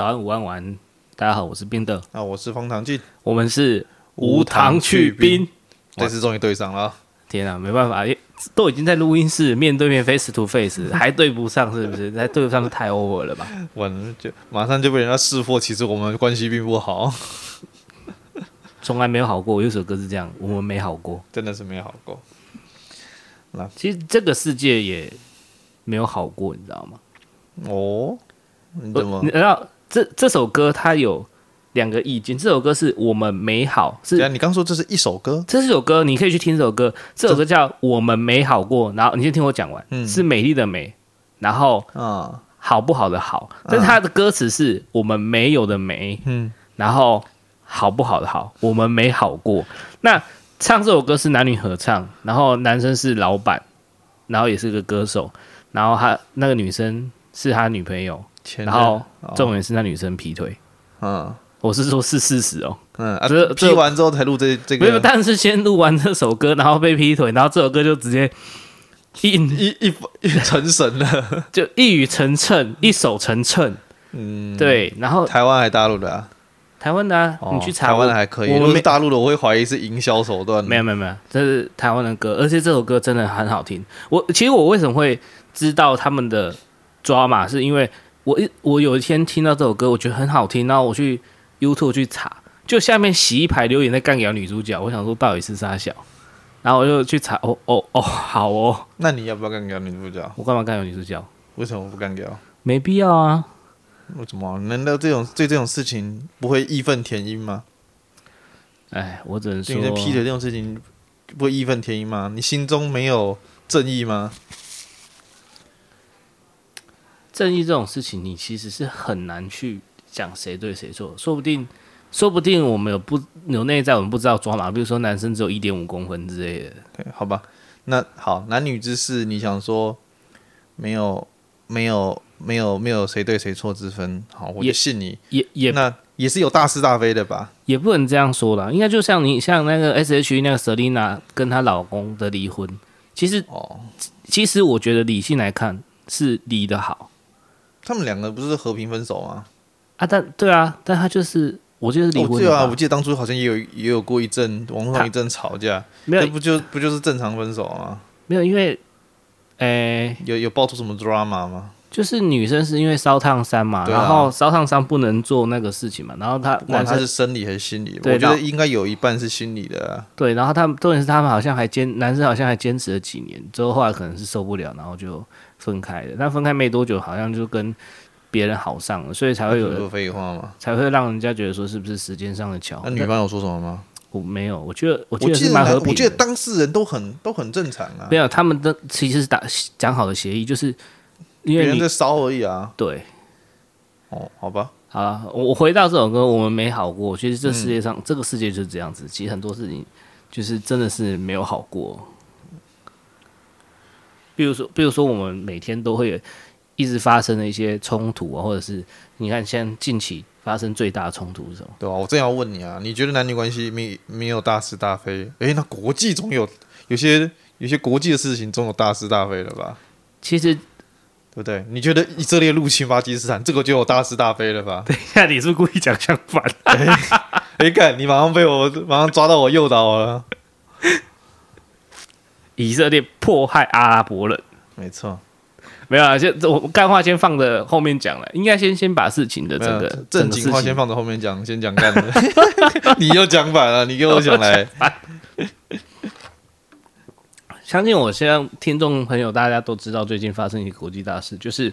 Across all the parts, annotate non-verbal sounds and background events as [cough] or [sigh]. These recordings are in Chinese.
早安、午安、晚安，大家好，我是冰的啊，我是方唐镜，我们是无糖去冰，这次终于对上了。天啊，没办法，都已经在录音室面对面 face to face，[laughs] 还对不上，是不是？还对不上，太 over 了吧？完了，就马上就被人家识破，其实我们关系并不好，从来没有好过。有首歌是这样，我们没好过，真的是没好过。那其实这个世界也没有好过，你知道吗？哦，你怎么？你知道这这首歌它有两个意境。这首歌是我们美好，是你刚说这是一首歌，这是首歌，你可以去听这首歌。这首歌叫《我们美好过》，然后你先听我讲完。嗯，是美丽的美，然后啊，好不好的好，但是它的歌词是我们没有的美，嗯，然后好不好的好，我们没好过。那唱这首歌是男女合唱，然后男生是老板，然后也是个歌手，然后他那个女生是他女朋友，然后重点是那女生劈腿，嗯，我是说是事实哦，嗯，啊这劈完之后才录这这个，没有，但是先录完这首歌，然后被劈腿，然后这首歌就直接一一一一成神了，[laughs] 就一语成谶，一手成谶，嗯，对，然后台湾还大陆的啊？台湾的啊，你去查台湾的还可以。我们大陆的，我会怀疑是营销手段。没有没有没有，这是台湾的歌，而且这首歌真的很好听。我其实我为什么会知道他们的抓马，是因为我一我有一天听到这首歌，我觉得很好听，然后我去 YouTube 去查，就下面洗一排留言在干掉女主角，我想说到底是啥小，然后我就去查，哦哦哦，好哦。那你要不要干掉女主角？我干嘛干掉女主角？为什么不干掉？没必要啊。为什么？难道这种对这种事情不会义愤填膺吗？哎，我只能说，你在劈腿这种事情不会义愤填膺吗？你心中没有正义吗？正义这种事情，你其实是很难去讲谁对谁错。说不定，说不定我们有不有内在，我们不知道抓马。比如说，男生只有一点五公分之类的。对，好吧。那好，男女之事，你想说没有？没有。没有没有谁对谁错之分，好，我就信你。也也那也是有大是大非的吧？也不能这样说啦，应该就像你像那个 S.H.E 那个 Selina 跟她老公的离婚，其实哦，其实我觉得理性来看是离得好。他们两个不是和平分手吗？啊，但对啊，但他就是我觉得离婚、哦。对啊，我记得当初好像也有也有过一阵网络上一阵吵架，没有不就不就是正常分手吗？没有，因为诶、欸，有有爆出什么 drama 吗？就是女生是因为烧烫伤嘛，啊、然后烧烫伤不能做那个事情嘛，然后他管他是生理还是心理，我觉得应该有一半是心理的、啊。对，然后他们重点是他们好像还坚，男生好像还坚持了几年，之后后来可能是受不了，然后就分开的。但分开没多久，好像就跟别人好上了，所以才会有说废话嘛，才会让人家觉得说是不是时间上的巧合。那女方有说什么吗？我没有，我觉得我觉得是蛮和平的。我觉得当事人都很都很正常啊。没有，他们的其实是打讲好的协议，就是。因为别人在烧而已啊。对，哦，好吧，好了，我回到这首歌，我们没好过。其实这世界上，嗯、这个世界就是这样子。其实很多事情，就是真的是没有好过。比如说，比如说，我们每天都会有一直发生的一些冲突啊，或者是你看，现在近期发生最大的冲突是什么？对啊？我正要问你啊，你觉得男女关系没没有大是大非？诶、欸，那国际总有有些有些国际的事情总有大是大非了吧？其实。对不对？你觉得以色列入侵巴基斯坦，这个就有大是大非了吧？[laughs] 等一下，你是不是故意讲相反？哎、欸，看你马上被我马上抓到我诱导了。以色列迫害阿拉伯人，没错。没有啊，先我干话先放在后面讲了，应该先先把事情的这个正经话先放在后面讲，先讲干的。[laughs] 你又讲反了，你给我讲来。[laughs] 相信我，现在听众朋友大家都知道，最近发生一个国际大事，就是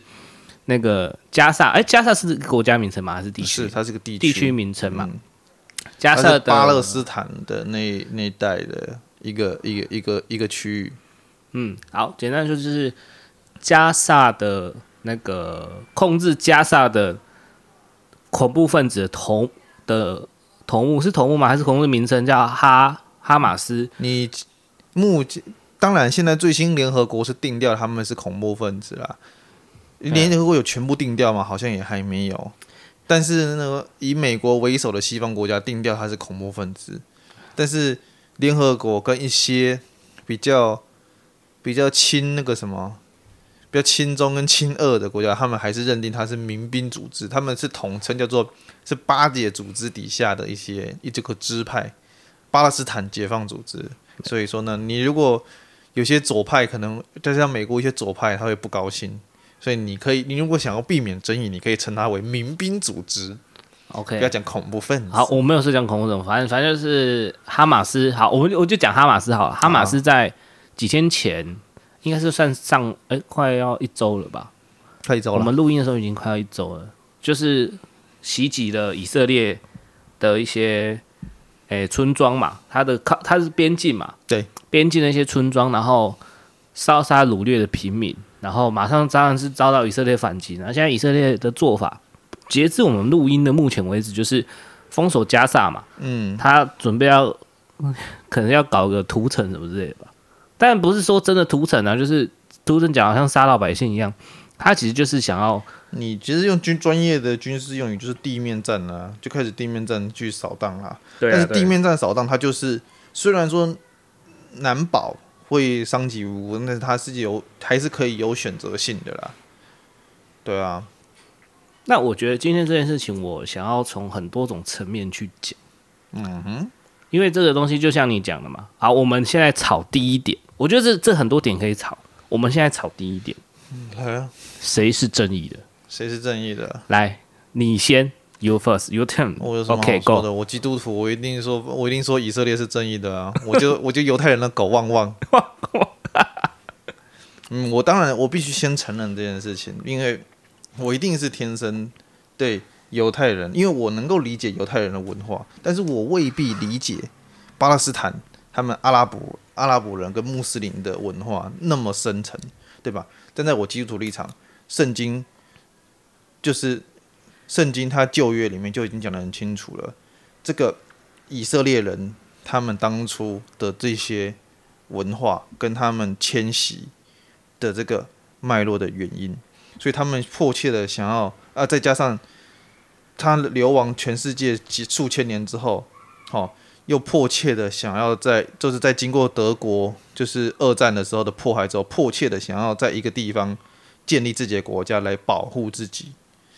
那个加萨。哎，加萨是国家名称吗？还是地区？是，它是个地地区名称嘛。嗯、加萨的巴勒斯坦的那那一带的一个一个一个一个区域。嗯，好，简单说就是加萨的那个控制加萨的恐怖分子的头的头目是头目吗？还是恐怖的名称叫哈哈马斯？你目前。当然，现在最新联合国是定调他们是恐怖分子啦。联合国有全部定调吗？好像也还没有。但是那个以美国为首的西方国家定调他是恐怖分子。但是联合国跟一些比较比较亲那个什么，比较亲中跟亲俄的国家，他们还是认定它是民兵组织，他们是统称叫做是巴解组织底下的一些一这个支派，巴勒斯坦解放组织。所以说呢，你如果有些左派可能，再像美国一些左派，他会不高兴。所以你可以，你如果想要避免争议，你可以称它为民兵组织。OK，不要讲恐怖分子。好，我没有说讲恐怖分子，反正反正就是哈马斯。好，我我就讲哈马斯好了。哈马斯在几天前，应该是算上，哎、欸，快要一周了吧？快一周了。我们录音的时候已经快要一周了，就是袭击了以色列的一些，哎、欸，村庄嘛。它的靠，它是边境嘛？对，边境的一些村庄，然后烧杀掳掠的平民。然后马上当然是遭到以色列反击。然后现在以色列的做法，截至我们录音的目前为止，就是封锁加萨嘛。嗯，他准备要可能要搞个屠城什么之类的吧。但不是说真的屠城啊，就是屠城讲好像杀老百姓一样。他其实就是想要你其实用军专业的军事用语，就是地面战啊，就开始地面战去扫荡啦。对啊，但是地面战扫荡，它就是虽然说难保。会伤及无辜，但是他是有还是可以有选择性的啦。对啊，那我觉得今天这件事情，我想要从很多种层面去讲。嗯哼，因为这个东西就像你讲的嘛。好，我们现在炒第一点，我觉得这这很多点可以炒。我们现在炒第一点，来啊，谁是正义的？谁是正义的？来，你先。You first, your turn. 我有什么好说的我基督徒，我一定说，我一定说以色列是正义的啊！我就我就犹太人的狗汪汪。[laughs] 嗯，我当然我必须先承认这件事情，因为我一定是天生对犹太人，因为我能够理解犹太人的文化，但是我未必理解巴勒斯坦他们阿拉伯阿拉伯人跟穆斯林的文化那么深沉，对吧？站在我基督徒立场，圣经就是。圣经它旧约里面就已经讲得很清楚了，这个以色列人他们当初的这些文化跟他们迁徙的这个脉络的原因，所以他们迫切的想要啊，再加上他流亡全世界几数千年之后，好，又迫切的想要在就是在经过德国就是二战的时候的迫害之后，迫切的想要在一个地方建立自己的国家来保护自己。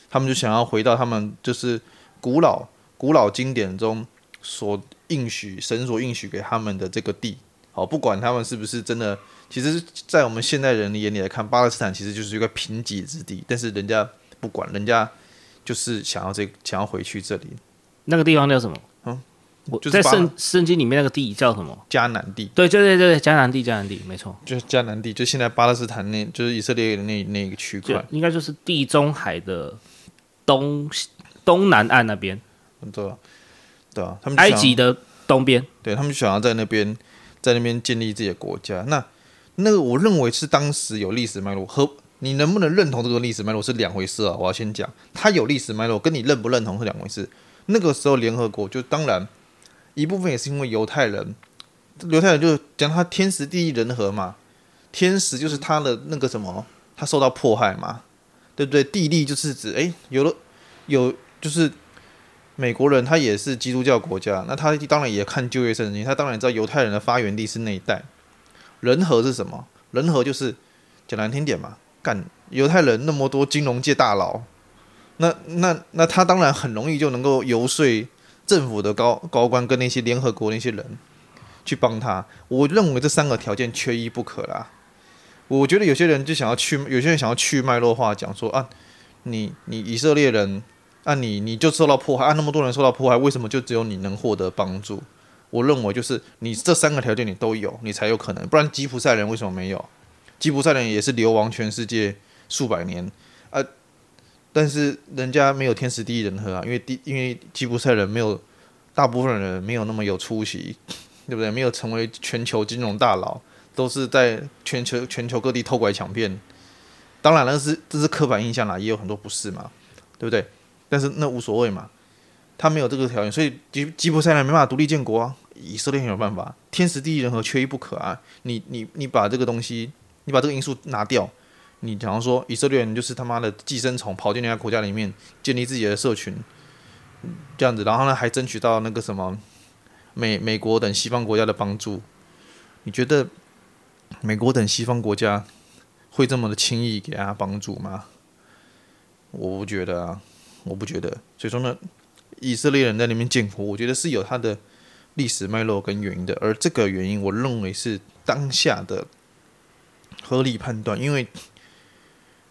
他们就想要回到他们就是古老古老经典中所应许神所应许给他们的这个地，好，不管他们是不是真的，其实，在我们现代人的眼里来看，巴勒斯坦其实就是一个贫瘠之地，但是人家不管，人家就是想要这想要回去这里。那个地方叫什么？嗯，我在圣圣经里面那个地叫什么？迦南地。对，对，对，对，迦南地，迦南地，没错，就是迦南地，就现在巴勒斯坦那，就是以色列的那那个区块，应该就是地中海的。东东南岸那边，对啊，对啊，他们埃及的东边，对他们想要在那边，在那边建立自己的国家。那那个，我认为是当时有历史脉络，和你能不能认同这个历史脉络是两回事啊。我要先讲，他有历史脉络，跟你认不认同是两回事。那个时候联合国就当然一部分也是因为犹太人，犹太人就讲他天时地利人和嘛，天时就是他的那个什么，他受到迫害嘛。对不对？地利就是指，哎，有了，有就是美国人，他也是基督教国家，那他当然也看旧约圣经，他当然知道犹太人的发源地是那一带。人和是什么？人和就是讲难听点嘛，干犹太人那么多金融界大佬，那那那他当然很容易就能够游说政府的高高官跟那些联合国那些人去帮他。我认为这三个条件缺一不可啦。我觉得有些人就想要去，有些人想要去脉络化讲说啊，你你以色列人啊，你你就受到迫害啊，那么多人受到迫害，为什么就只有你能获得帮助？我认为就是你这三个条件你都有，你才有可能，不然吉普赛人为什么没有？吉普赛人也是流亡全世界数百年啊，但是人家没有天时地利人和啊，因为地因为吉普赛人没有大部分人没有那么有出息，对不对？没有成为全球金融大佬。都是在全球全球各地偷拐抢骗，当然了，是这是刻板印象啦，也有很多不是嘛，对不对？但是那无所谓嘛，他没有这个条件，所以吉吉普赛人没办法独立建国啊。以色列很有办法，天时地利人和缺一不可啊。你你你把这个东西，你把这个因素拿掉，你假如说以色列人就是他妈的寄生虫，跑进人家国家里面建立自己的社群，这样子，然后呢还争取到那个什么美美国等西方国家的帮助，你觉得？美国等西方国家会这么的轻易给他帮助吗？我不觉得啊，我不觉得。所以说呢，以色列人在那边建国，我觉得是有他的历史脉络跟原因的。而这个原因，我认为是当下的合理判断。因为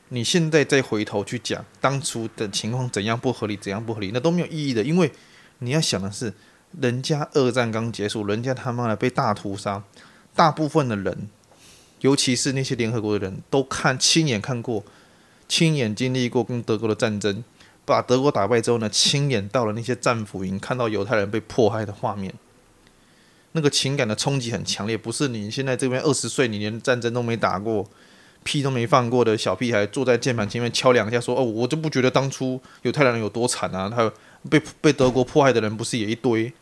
你现在再回头去讲当初的情况怎样不合理，怎样不合理，那都没有意义的。因为你要想的是，人家二战刚结束，人家他妈的被大屠杀，大部分的人，尤其是那些联合国的人都看亲眼看过。亲眼经历过跟德国的战争，把德国打败之后呢，亲眼到了那些战俘营，看到犹太人被迫害的画面，那个情感的冲击很强烈。不是你现在这边二十岁，你连战争都没打过，屁都没放过的小屁孩，坐在键盘前面敲两下，说：“哦，我就不觉得当初犹太人有多惨啊！他被被德国迫害的人不是也一堆？”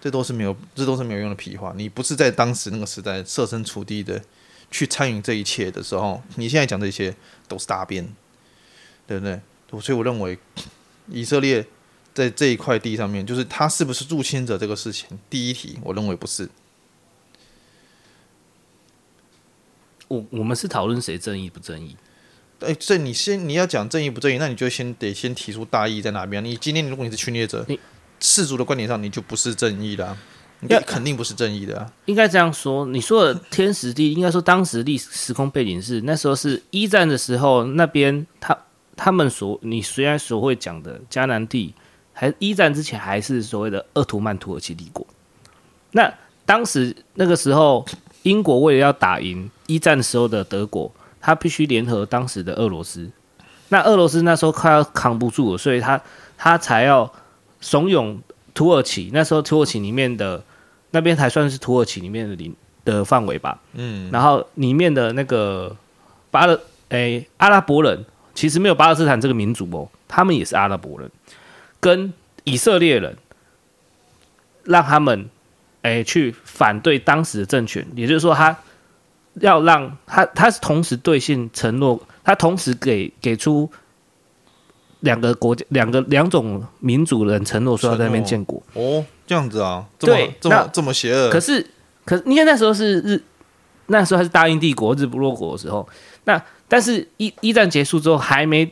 这都是没有，这都是没有用的屁话。你不是在当时那个时代设身处地的。去参与这一切的时候，你现在讲这些都是大便，对不对？所以我认为以色列在这一块地上面，就是他是不是入侵者这个事情，第一题，我认为不是。我我们是讨论谁正义不正义？哎，所以你先你要讲正义不正义，那你就先得先提出大义在哪边。你今天如果你是侵略者，你世俗的观点上，你就不是正义啦。要肯定不是正义的啊！应该这样说，你说的天时地，应该说当时历史时空背景是那时候是一战的时候，那边他他们所你虽然所会讲的迦南地，还一战之前还是所谓的鄂图曼土耳其帝国。那当时那个时候，英国为了要打赢一战时候的德国，他必须联合当时的俄罗斯。那俄罗斯那时候快要扛不住了，所以他他才要怂恿土耳其。那时候土耳其里面的。那边才算是土耳其里面的领的范围吧。嗯，然后里面的那个巴勒诶、欸、阿拉伯人，其实没有巴勒斯坦这个民族哦，他们也是阿拉伯人，跟以色列人，让他们哎、欸、去反对当时的政权，也就是说，他要让他他是同时兑现承诺，他同时给给出两个国家两个两种民族人承诺说要在那边建国哦。这样子啊，这么对，这么这么邪恶。可是，可是，因为那时候是日，那时候还是大英帝国、日不落国的时候。那但是一一战结束之后，还没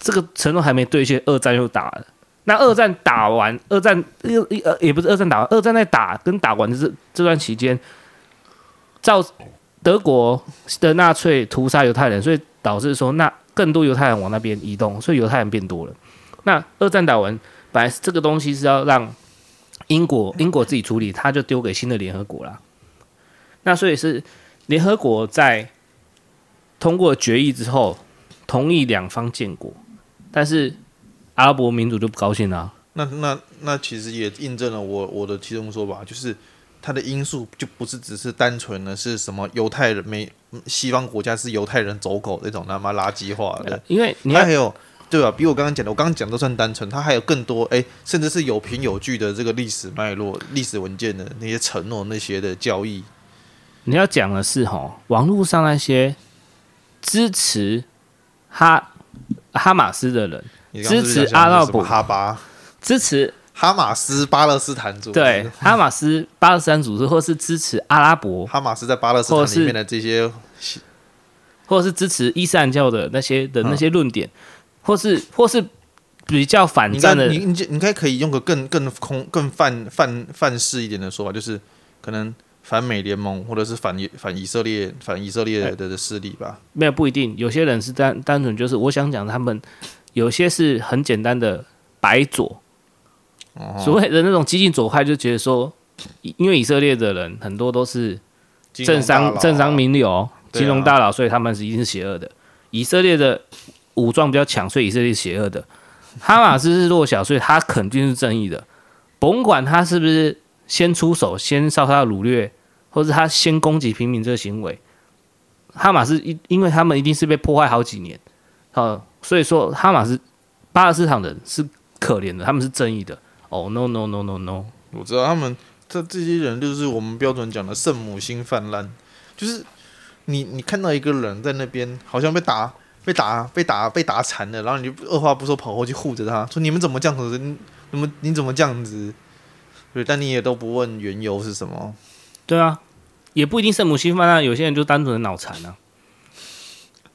这个承诺还没兑现，二战又打了。那二战打完，二战又呃也不是二战打完，二战在打跟打完的这这段期间，造德国的纳粹屠杀犹太人，所以导致说那更多犹太人往那边移动，所以犹太人变多了。那二战打完，本来这个东西是要让。英国英国自己处理，他就丢给新的联合国了。那所以是联合国在通过决议之后，同意两方建国，但是阿拉伯民族就不高兴了。那那那其实也印证了我我的其中说法，就是它的因素就不是只是单纯的是什么犹太人没西方国家是犹太人走狗那种他妈垃圾话的，因为你还有。对吧？比我刚刚讲的，我刚刚讲都算单纯，它还有更多哎，甚至是有凭有据的这个历史脉络、历史文件的那些承诺、那些的交易。你要讲的是哈，网络上那些支持哈哈马斯的人，支持阿拉伯。哈巴，支持哈马斯巴勒斯坦组织，对哈马斯巴勒斯坦组织，或是支持阿拉伯哈马斯在巴勒斯坦里面的这些，或者是支持伊斯兰教的那些的那些论点。嗯或是或是比较反战的，你你你应该可以用个更更空更泛泛泛式一点的说法，就是可能反美联盟或者是反反以色列反以色列的的势力吧。没有不一定，有些人是单单纯就是我想讲他们有些是很简单的白左，哦、所谓的那种激进左派就觉得说，因为以色列的人很多都是政商政商名流、金融大佬，所以他们是一定是邪恶的。以色列的。武装比较强，所以以色列是邪恶的；哈马斯是弱小，所以他肯定是正义的。甭管他是不是先出手、先烧杀掳掠，或者他先攻击平民这个行为，哈马斯因因为他们一定是被破坏好几年，呃，所以说哈马斯巴勒斯坦人是可怜的，他们是正义的。哦、，no no no no no，我知道他们这这些人就是我们标准讲的圣母心泛滥，就是你你看到一个人在那边好像被打。被打被打被打残了，然后你就二话不说跑过去护着他，说你们怎么这样子？你怎么你怎么这样子？对，但你也都不问缘由是什么？对啊，也不一定圣母心泛滥，有些人就单纯的脑残啊。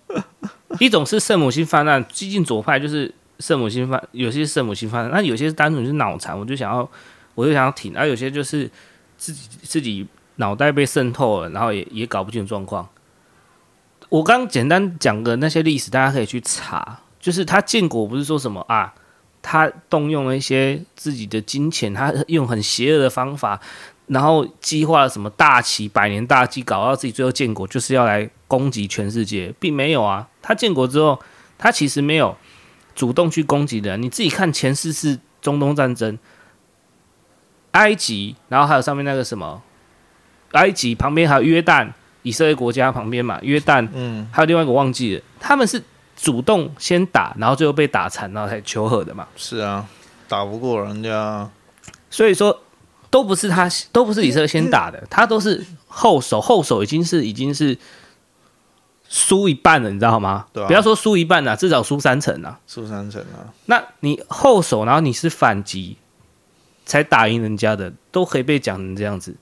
[laughs] 一种是圣母心泛滥，激进左派就是圣母心泛，有些圣母心泛滥，那有些是单纯是脑残，我就想要，我就想要挺，而、啊、有些就是自己自己脑袋被渗透了，然后也也搞不清楚状况。我刚简单讲的那些历史，大家可以去查。就是他建国不是说什么啊，他动用了一些自己的金钱，他用很邪恶的方法，然后计划了什么大旗、百年大计，搞到自己最后建国就是要来攻击全世界，并没有啊。他建国之后，他其实没有主动去攻击的人。你自己看前四次中东战争，埃及，然后还有上面那个什么，埃及旁边还有约旦。以色列国家旁边嘛，约旦，嗯，还有另外一个忘记了，他们是主动先打，然后最后被打残，然后才求和的嘛。是啊，打不过人家，所以说都不是他，都不是以色列先打的，他都是后手，后手已经是已经是输一半了，你知道吗？对啊，不要说输一半了，至少输三成了，输三成啊。那你后手，然后你是反击才打赢人家的，都可以被讲成这样子。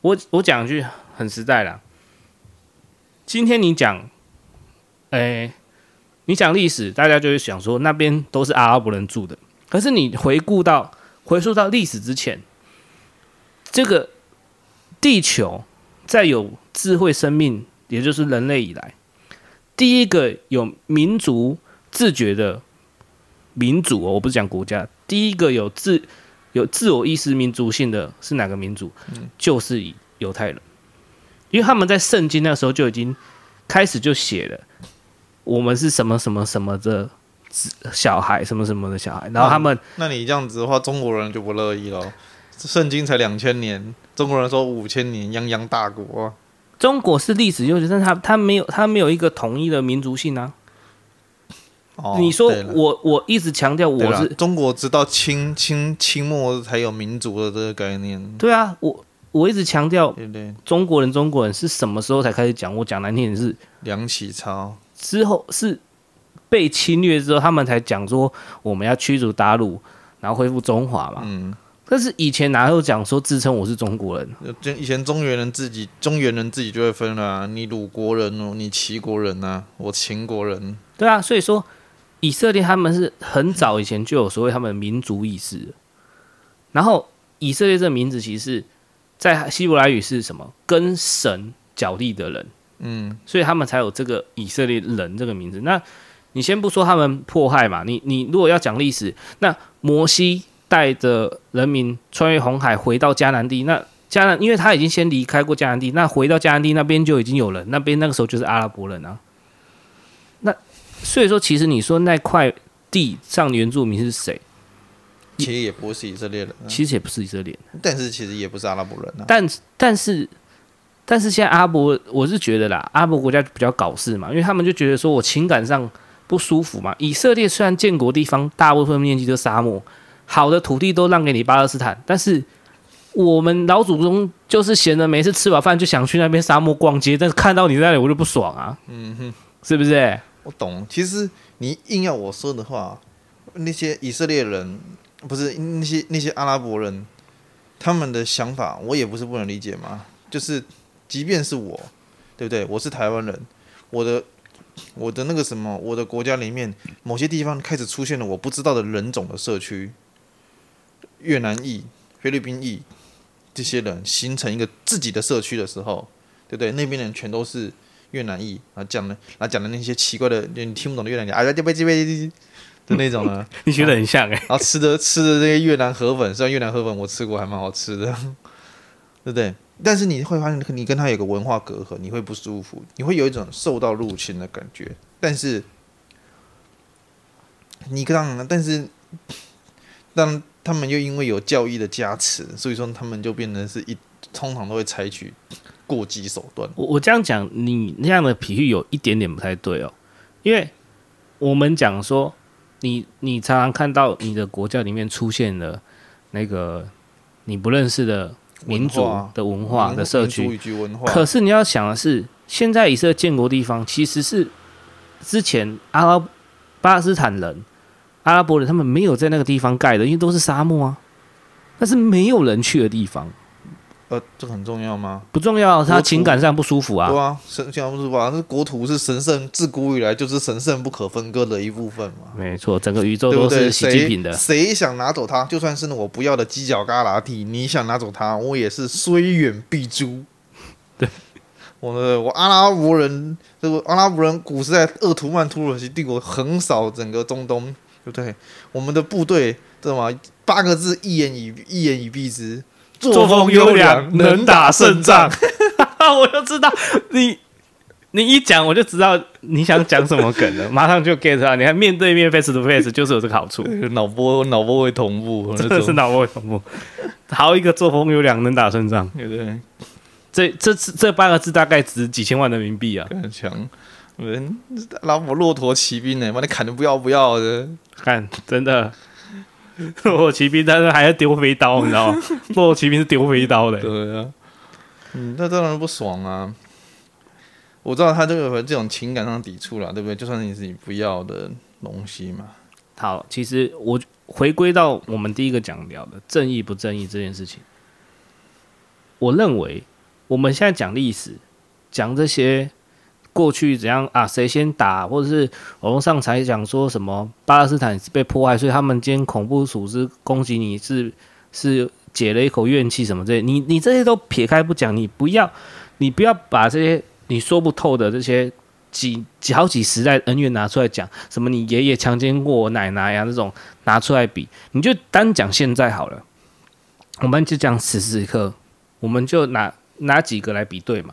我我讲一句。很实在啦。今天你讲，哎、欸，你讲历史，大家就会想说那边都是阿拉伯人住的。可是你回顾到，回溯到历史之前，这个地球在有智慧生命，也就是人类以来，第一个有民族自觉的民族哦，我不是讲国家，第一个有自有自我意识民族性的是哪个民族？嗯、就是犹太人。因为他们在圣经那时候就已经开始就写了，我们是什么什么什么的小孩，什么什么的小孩。然后他们，那你这样子的话，中国人就不乐意了。圣经才两千年，中国人说五千年，泱泱大国。中国是历史悠久，但是他他没有他没有一个统一的民族性啊。哦，你说我我一直强调我是中国，直到清清清末才有民族的这个概念。对啊，我。我一直强调，中国人，中国人是什么时候才开始讲？我讲难听点是梁启超之后，是被侵略之后，他们才讲说我们要驱逐鞑虏，然后恢复中华嘛。嗯，但是以前哪有讲说自称我是中国人？就以前中原人自己，中原人自己就会分了啊，你鲁国人哦，你齐国人呐，我秦国人。对啊，所以说以色列他们是很早以前就有所谓他们的民族意识，然后以色列这个名字其实。在希伯来语是什么？跟神角力的人，嗯，所以他们才有这个以色列人这个名字。那你先不说他们迫害嘛，你你如果要讲历史，那摩西带着人民穿越红海回到迦南地，那迦南因为他已经先离开过迦南地，那回到迦南地那边就已经有人，那边那个时候就是阿拉伯人啊。那所以说，其实你说那块地上原住民是谁？其实也不是以色列人，其实也不是以色列人，但是其实也不是阿拉伯人啊。但但是但是现在阿拉伯，我是觉得啦，阿拉伯国家比较搞事嘛，因为他们就觉得说我情感上不舒服嘛。以色列虽然建国地方大部分面积都是沙漠，好的土地都让给你巴勒斯坦，但是我们老祖宗就是闲着没事吃饱饭就想去那边沙漠逛街，但是看到你在那里我就不爽啊。嗯哼，是不是？我懂。其实你硬要我说的话，那些以色列人。不是那些那些阿拉伯人，他们的想法我也不是不能理解嘛。就是，即便是我，对不对？我是台湾人，我的我的那个什么，我的国家里面某些地方开始出现了我不知道的人种的社区，越南裔、菲律宾裔这些人形成一个自己的社区的时候，对不对？那边人全都是越南裔啊，讲的啊讲的那些奇怪的你听不懂的越南语啊，这边这边。的那种呢，你觉得很像哎、然后吃的吃的这些越南河粉，虽然越南河粉我吃过，还蛮好吃的，对不对？但是你会发现，你跟他有个文化隔阂，你会不舒服，你会有一种受到入侵的感觉。但是你看，但是当他们又因为有教义的加持，所以说他们就变成是一通常都会采取过激手段。我我这样讲，你那样的比喻有一点点不太对哦，因为我们讲说。你你常常看到你的国家里面出现了那个你不认识的民族的文化的社区，可是你要想的是，现在以色列建国地方其实是之前阿拉巴勒斯坦人、阿拉伯人他们没有在那个地方盖的，因为都是沙漠啊，那是没有人去的地方。呃，这很重要吗？不重要，他情感上不舒服啊。对啊，神情感不舒服啊。那国土是神圣，自古以来就是神圣不可分割的一部分嘛。没错，整个宇宙都是习近平的。谁想拿走它？就算是我不要的犄角旮旯地，你想拿走它，我也是虽远必诛。[laughs] 对，我的我阿拉伯人，这个阿拉伯人古时代鄂图曼土耳其帝国横扫整个中东，对不对？我们的部队知道吗？八个字，一言以一言以蔽之。作风优良，能打胜仗。[laughs] 我就知道你，你一讲我就知道你想讲什么梗了，[laughs] 马上就 get 到。你看面对面 face to face 就是有这个好处，脑波脑波会同步，真的是脑波会同步。好一个作风优良，能打胜仗，对不对？这这这八个字大概值几千万人民币啊，很强。人拉我骆驼骑兵呢，把你砍的不要不要的，看真的。[laughs] 骆驼骑兵，但是还要丢飞刀，你知道吗？[laughs] 骆驼骑兵是丢飞刀的。对啊，嗯，那当然不爽啊。我知道他就有这种情感上抵触了，对不对？就算你是你不要的东西嘛。好，其实我回归到我们第一个讲聊的正义不正义这件事情，我认为我们现在讲历史，讲这些。过去怎样啊？谁先打，或者是网络上才讲说什么巴勒斯坦被迫害，所以他们今天恐怖组织攻击你是是解了一口怨气什么之类。你你这些都撇开不讲，你不要你不要把这些你说不透的这些几几好几十代恩怨拿出来讲，什么你爷爷强奸过我奶奶呀、啊、这种拿出来比，你就单讲现在好了。我们就讲此时此刻，我们就拿拿几个来比对嘛。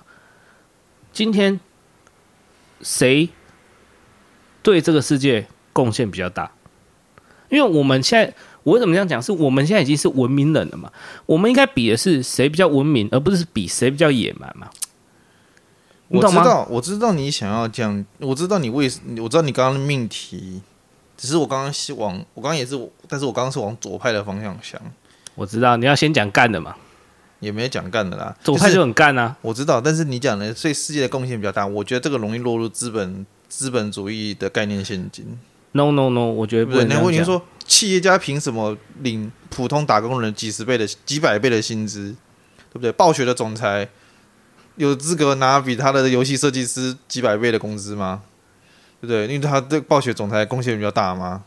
今天。谁对这个世界贡献比较大？因为我们现在，我为什么这样讲？是我们现在已经是文明人了嘛？我们应该比的是谁比较文明，而不是比谁比较野蛮嘛？我知道，我知道你想要讲，我知道你为，我知道你刚刚的命题，只是我刚刚希望，我刚刚也是，但是我刚刚是往左派的方向想。我知道你要先讲干的嘛。也没讲干的啦，左派就很干啊，我知道。但是你讲的对世界的贡献比较大，我觉得这个容易落入资本资本主义的概念陷阱。No No No，我觉得不能这样讲。你说企业家凭什么领普通打工人几十倍的、几百倍的薪资，对不对？暴雪的总裁有资格拿比他的游戏设计师几百倍的工资吗？对不对？因为他对暴雪总裁贡献比较大吗？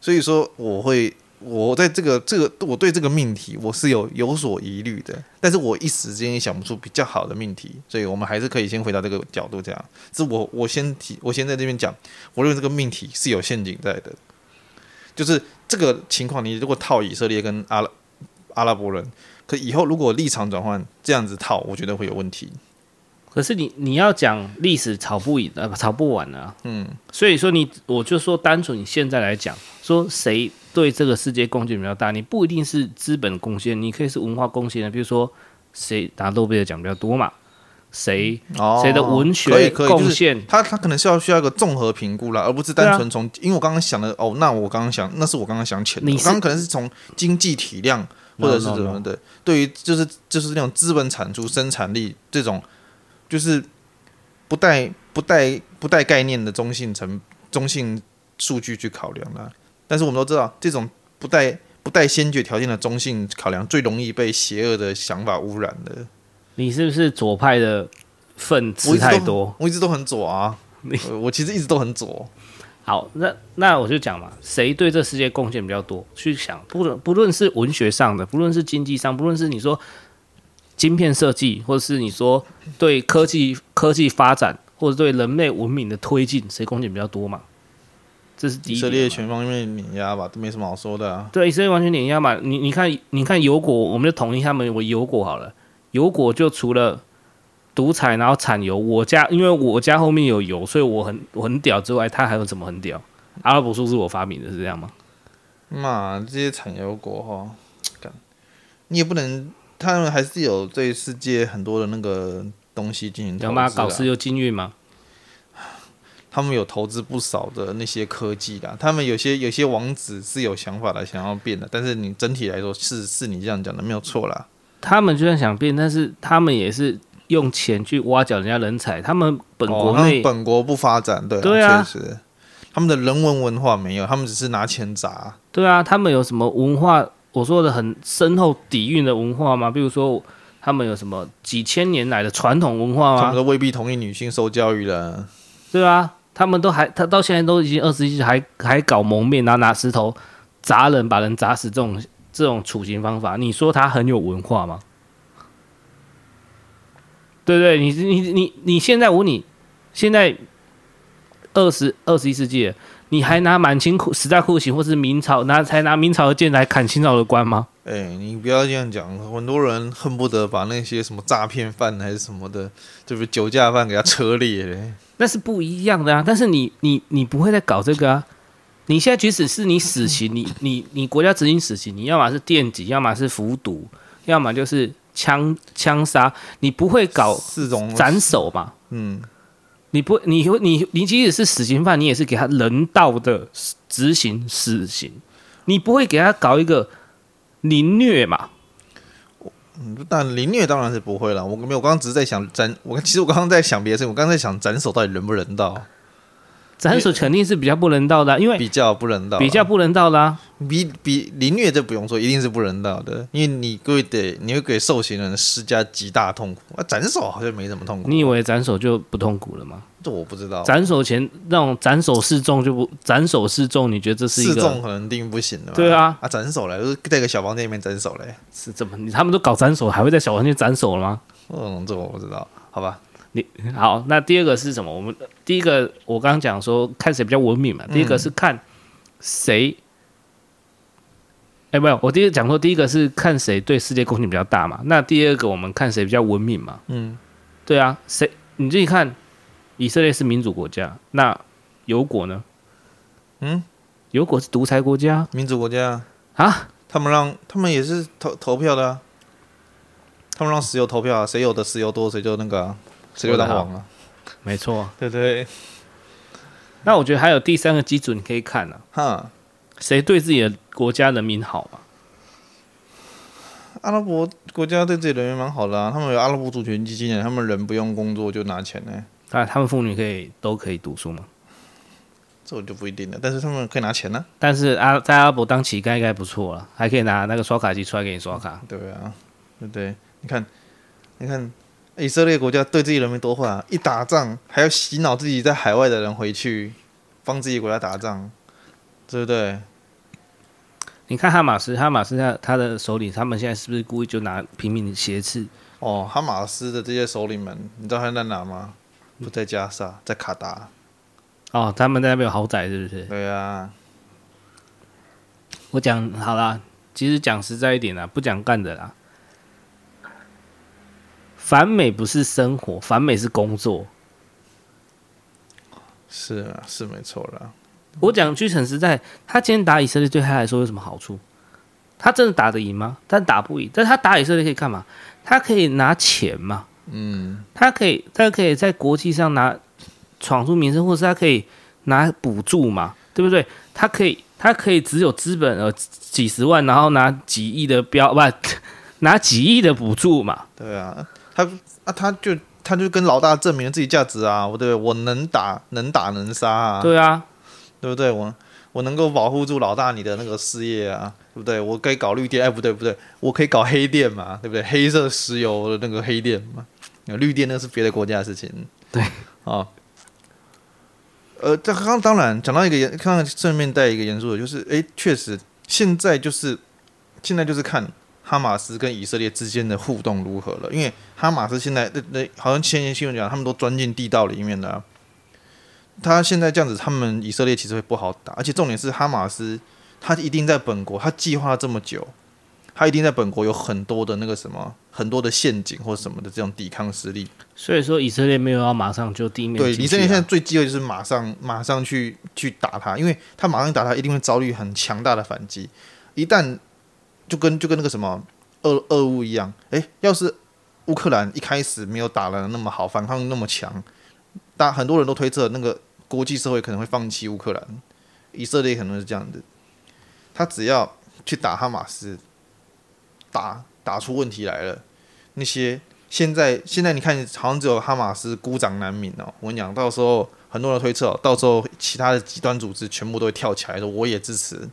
所以说我会。我在这个这个，我对这个命题我是有有所疑虑的，但是我一时间想不出比较好的命题，所以我们还是可以先回到这个角度这样。是我我先提，我先在这边讲，我认为这个命题是有陷阱在的，就是这个情况，你如果套以色列跟阿拉阿拉伯人，可以后如果立场转换这样子套，我觉得会有问题。可是你你要讲历史吵不赢呃吵不完啊，嗯，所以说你我就说单纯你现在来讲，说谁对这个世界贡献比较大，你不一定是资本贡献，你可以是文化贡献的，比如说谁拿诺贝尔奖比较多嘛，谁谁的文学贡献，他他可能是要需要一个综合评估啦，而不是单纯从，因为我刚刚想的哦，那我刚刚想那是我刚刚想浅的，我刚刚可能是从经济体量或者是怎么的，对于就是就是那种资本产出生产力这种。就是不带不带不带概念的中性成中性数据去考量啦，但是我们都知道，这种不带不带先决条件的中性考量，最容易被邪恶的想法污染的。你是不是左派的份吃太多？我一直都很左啊，你我其实一直都很左。好，那那我就讲嘛，谁对这世界贡献比较多？去想，不论不论是文学上的，不论是经济上，不论是你说。晶片设计，或者是你说对科技科技发展，或者对人类文明的推进，谁贡献比较多嘛？这是第一。以色列全方面碾压吧，都没什么好说的啊。对，以色列完全碾压嘛。你你看，你看油果，我们就统一他们为油果好了。油果就除了独裁，然后产油，我家因为我家后面有油，所以我很我很屌之外，他还有什么很屌？阿拉伯数是我发明的，是这样吗？嘛，这些产油国哈，你也不能。他们还是有对世界很多的那个东西进行投资，有吗？搞石油禁运吗？他们有投资不少的那些科技的，他们有些有些王子是有想法的，想要变的。但是你整体来说是是你这样讲的没有错啦。他们就算想变，但是他们也是用钱去挖角人家人才。他们本国内、哦、本国不发展，对，对啊，确实，他们的人文文化没有，他们只是拿钱砸。对啊，他们有什么文化？我说的很深厚底蕴的文化吗？比如说他们有什么几千年来的传统文化吗？他们都未必同意女性受教育了，对啊，他们都还他到现在都已经二十一世纪还还搞蒙面，然后拿石头砸人，把人砸死这种这种处刑方法，你说他很有文化吗？对对，你你你你现在我问你，现在二十二十一世纪，你还拿满清酷时代酷刑，或是明朝拿才拿明朝的剑来砍清朝的官吗？哎、欸，你不要这样讲，很多人恨不得把那些什么诈骗犯还是什么的，就是酒驾犯给他车裂嘞。那是不一样的啊！但是你你你不会再搞这个啊！你现在即使是你死刑，你你你国家执行死刑，你要么是电击，要么是服毒，要么就是。枪枪杀，你不会搞四种斩首吧？嗯，你不，你你你即使是死刑犯，你也是给他人道的执行死刑，你不会给他搞一个凌虐嘛？嗯，但凌虐当然是不会了。我没有，我刚刚只是在想斩，我其实我刚刚在想别的事情，我刚刚在想斩首到底人不人道？斩首肯定是比较不人道的，因为比较不人道，比较不人道的啊。比比凌虐这不用说，一定是不人道的，因为你会得你会给受刑人施加极大痛苦啊。斩首好像没什么痛苦，你以为斩首就不痛苦了吗？这我不知道。斩首前那种斩首示众就不斩首示众，你觉得这是一个示众可能定不行的。对啊，啊斩首嘞，就是在一个小房间里面斩首嘞，是这么？他们都搞斩首，还会在小房间斩首了吗？嗯，这我不知道。好吧。你好，那第二个是什么？我们第一个我刚刚讲说看谁比较文明嘛。第一个是看谁，哎、嗯，没有，我第一个讲说第一个是看谁对世界贡献比较大嘛。那第二个我们看谁比较文明嘛。嗯，对啊，谁？你自己看，以色列是民主国家，那油国呢？嗯，油国是独裁国家，民主国家啊？他们让他们也是投投票的啊，他们让石油投票啊，谁有的石油多，谁就那个啊。谁就当王了？没错，对对。那我觉得还有第三个基准，你可以看啊，哈，谁对自己的国家人民好嘛？阿拉伯国家对自己人民蛮好的啊，他们有阿拉伯主权基金，他们人不用工作就拿钱呢。那他们妇女可以都可以读书吗？这我就不一定了，但是他们可以拿钱呢。但是阿在阿拉伯当乞丐应该不错了，还可以拿那个刷卡机出来给你刷卡。对啊，对不对，你看，你看。以色列国家对自己人民多坏啊！一打仗还要洗脑自己在海外的人回去帮自己国家打仗，对不对？你看哈马斯，哈马斯他他的首领，他们现在是不是故意就拿平民挟持？哦，哈马斯的这些首领们，你知道他在哪吗？不在加沙，在卡达。哦，他们在那边有豪宅，是不是？对啊。我讲好啦，其实讲实在一点啦，不讲干的啦。反美不是生活，反美是工作。是啊，是没错啦。我讲句诚实在，他今天打以色列对他来说有什么好处？他真的打得赢吗？但打不赢。但他打以色列可以干嘛？他可以拿钱嘛？嗯，他可以，他可以在国际上拿闯出名声，或是他可以拿补助嘛？对不对？他可以，他可以只有资本呃几十万，然后拿几亿的标不 [laughs] 拿几亿的补助嘛？对啊。他啊，他就他就跟老大证明了自己价值啊！我对我能打能打能杀啊！对啊，对不对？我我能够保护住老大你的那个事业啊，对不对？我可以搞绿电，哎，不对不对，我可以搞黑电嘛，对不对？黑色石油的那个黑电嘛，绿电那是别的国家的事情。对啊，呃，这刚当然讲到一个严，看正面带一个严肃的，就是哎，确实现在就是现在就是看。哈马斯跟以色列之间的互动如何了？因为哈马斯现在那那好像前天新闻讲，他们都钻进地道里面了。他现在这样子，他们以色列其实会不好打。而且重点是，哈马斯他一定在本国，他计划这么久，他一定在本国有很多的那个什么，很多的陷阱或什么的这种抵抗实力。所以说，以色列没有要马上就地面、啊。对，以色列现在最忌讳就是马上马上去去打他，因为他马上打他，一定会遭遇很强大的反击。一旦就跟就跟那个什么俄俄乌一样，诶，要是乌克兰一开始没有打的那么好，反抗那么强，大很多人都推测那个国际社会可能会放弃乌克兰，以色列可能是这样的，他只要去打哈马斯，打打出问题来了，那些现在现在你看好像只有哈马斯孤掌难鸣哦，我跟你讲，到时候很多人推测，到时候其他的极端组织全部都会跳起来说我也支持。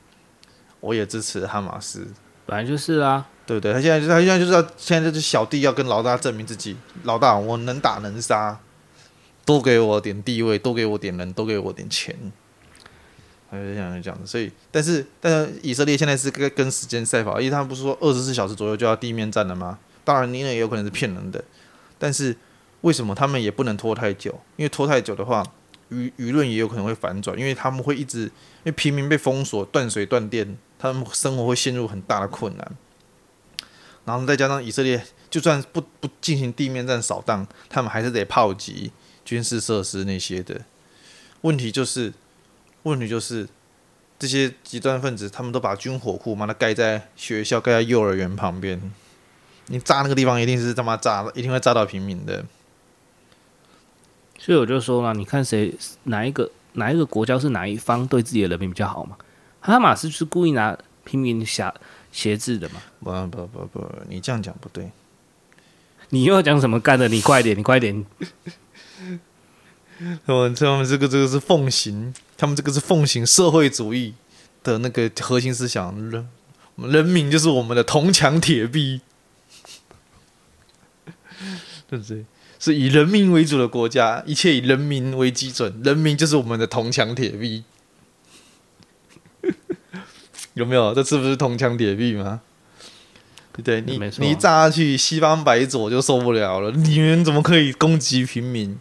我也支持哈马斯，本来就是啊，对不对？他现在就他现在就是要现在就是小弟要跟老大证明自己，老大我能打能杀，多给我点地位，多给我点人，多给我点钱，他就这样这样。所以，但是但是以色列现在是跟跟时间赛跑，因为他们不是说二十四小时左右就要地面战了吗？当然，你也有可能是骗人的，但是为什么他们也不能拖太久？因为拖太久的话，舆舆论也有可能会反转，因为他们会一直因为平民被封锁、断水断电，他们生活会陷入很大的困难。然后再加上以色列，就算不不进行地面战扫荡，他们还是得炮击军事设施那些的。问题就是，问题就是这些极端分子，他们都把军火库把它盖在学校、盖在幼儿园旁边。你炸那个地方，一定是他妈炸，一定会炸到平民的。所以我就说了，你看谁哪一个哪一个国家是哪一方对自己的人民比较好嘛？哈马斯是故意拿平民挟挟制的嘛？不不不不，你这样讲不对。你又要讲什么干的？你快点，你快点。他们他们这个这个是奉行，他们这个是奉行社会主义的那个核心思想，人人民就是我们的铜墙铁壁。[laughs] 对不对？是以人民为主的国家，一切以人民为基准，人民就是我们的铜墙铁壁。[laughs] 有没有？这是不是铜墙铁壁吗？对？你你炸下去，西方白左就受不了了。你们怎么可以攻击平民？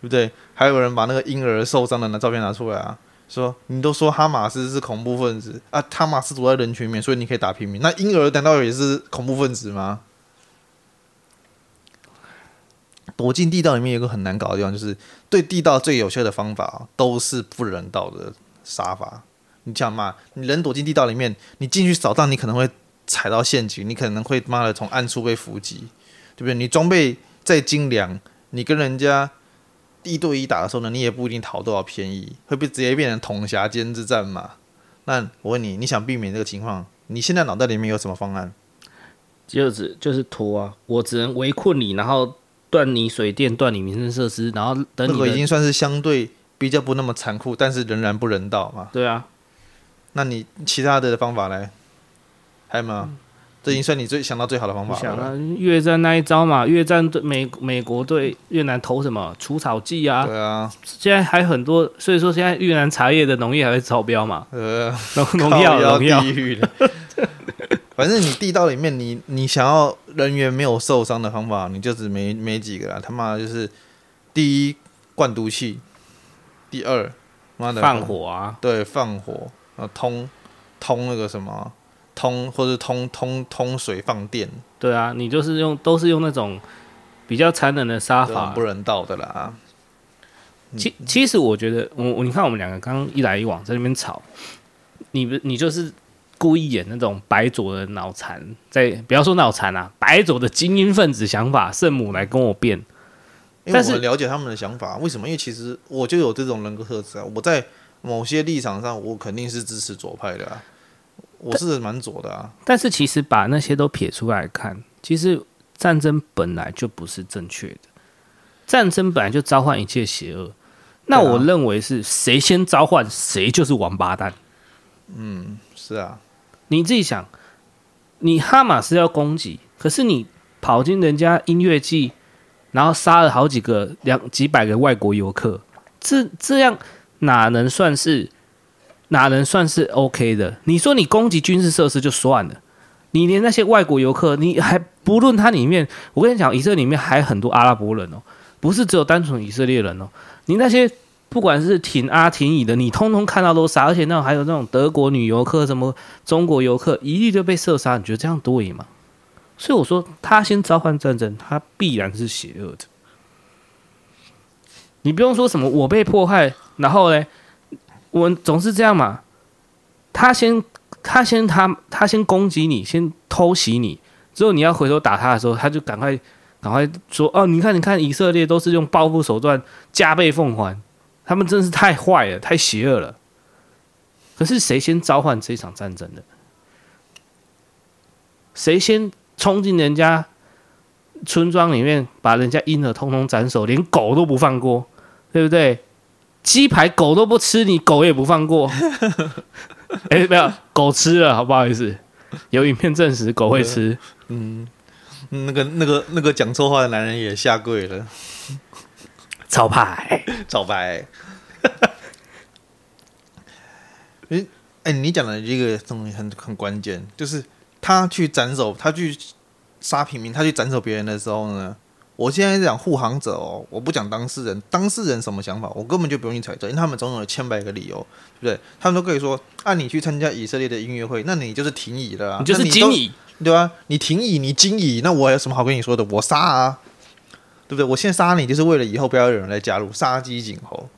对不对？还有人把那个婴儿受伤的那照片拿出来啊，说你都说哈马斯是恐怖分子啊，哈马斯躲在人群里面，所以你可以打平民。那婴儿难道也是恐怖分子吗？躲进地道里面有个很难搞的地方，就是对地道最有效的方法都是不人道的杀法。你想嘛，你人躲进地道里面，你进去扫荡，你可能会踩到陷阱，你可能会妈的从暗处被伏击，对不对？你装备再精良，你跟人家一对一打的时候呢，你也不一定讨多少便宜，会被直接变成铜匣间之战嘛？那我问你，你想避免这个情况，你现在脑袋里面有什么方案？就是就是拖啊，我只能围困你，然后。断你水电，断你民生设施，然后等你。那个已经算是相对比较不那么残酷，但是仍然不人道嘛。对啊，那你其他的方法呢？还有吗？嗯、这已经算你最想到最好的方法了。想啊，越战那一招嘛，越战对美美国对越南投什么除草剂啊？对啊，现在还很多，所以说现在越南茶叶的农业还会超标嘛？呃，农农药农药。[laughs] 反正你地道里面你，你你想要人员没有受伤的方法，你就只没没几个啦。他妈就是第一灌毒气，第二妈的放火啊，对，放火啊，通通那个什么通或者通通通水放电，对啊，你就是用都是用那种比较残忍的杀法，不人道的啦。其其实我觉得，我我你看我们两个刚刚一来一往在那边吵，你不你就是。故意演那种白左的脑残，在不要说脑残啊，白左的精英分子想法，圣母来跟我辩。但是我了解他们的想法，为什么？因为其实我就有这种人格特质啊。我在某些立场上，我肯定是支持左派的啊。我是蛮左的啊。但是其实把那些都撇出来看，其实战争本来就不是正确的，战争本来就召唤一切邪恶。那我认为是谁先召唤，谁就是王八蛋。嗯，是啊。你自己想，你哈马斯要攻击，可是你跑进人家音乐季，然后杀了好几个两几百个外国游客，这这样哪能算是哪能算是 OK 的？你说你攻击军事设施就算了，你连那些外国游客，你还不论它里面，我跟你讲，以色列里面还很多阿拉伯人哦，不是只有单纯以色列人哦，你那些。不管是挺阿挺乙的，你通通看到都杀，而且那种还有那种德国女游客、什么中国游客，一律就被射杀。你觉得这样对吗？所以我说，他先召唤战争，他必然是邪恶的。你不用说什么我被迫害，然后呢，我总是这样嘛。他先，他先，他他先攻击你，先偷袭你，之后你要回头打他的时候，他就赶快赶快说：“哦，你看，你看，以色列都是用报复手段加倍奉还。”他们真是太坏了，太邪恶了。可是谁先召唤这场战争的？谁先冲进人家村庄里面，把人家婴儿通通斩首，连狗都不放过，对不对？鸡排狗都不吃，你狗也不放过。[laughs] 哎、没有，狗吃了，好不好意思？有影片证实狗会吃。嗯，那个那个那个讲错话的男人也下跪了。超派，超派。[laughs] 哎哎，你讲的这个东西很很关键，就是他去斩首，他去杀平民，他去斩首别人的时候呢？我现在是讲护航者哦，我不讲当事人，当事人什么想法，我根本就不用去揣测，因为他们总有千百个理由，对不对？他们都可以说，按、啊、你去参加以色列的音乐会，那你就是停椅的啊，你就是经椅，对吧？你停椅，你经椅，那我还有什么好跟你说的？我杀啊，对不对？我现在杀你，就是为了以后不要有人来加入，杀鸡儆猴。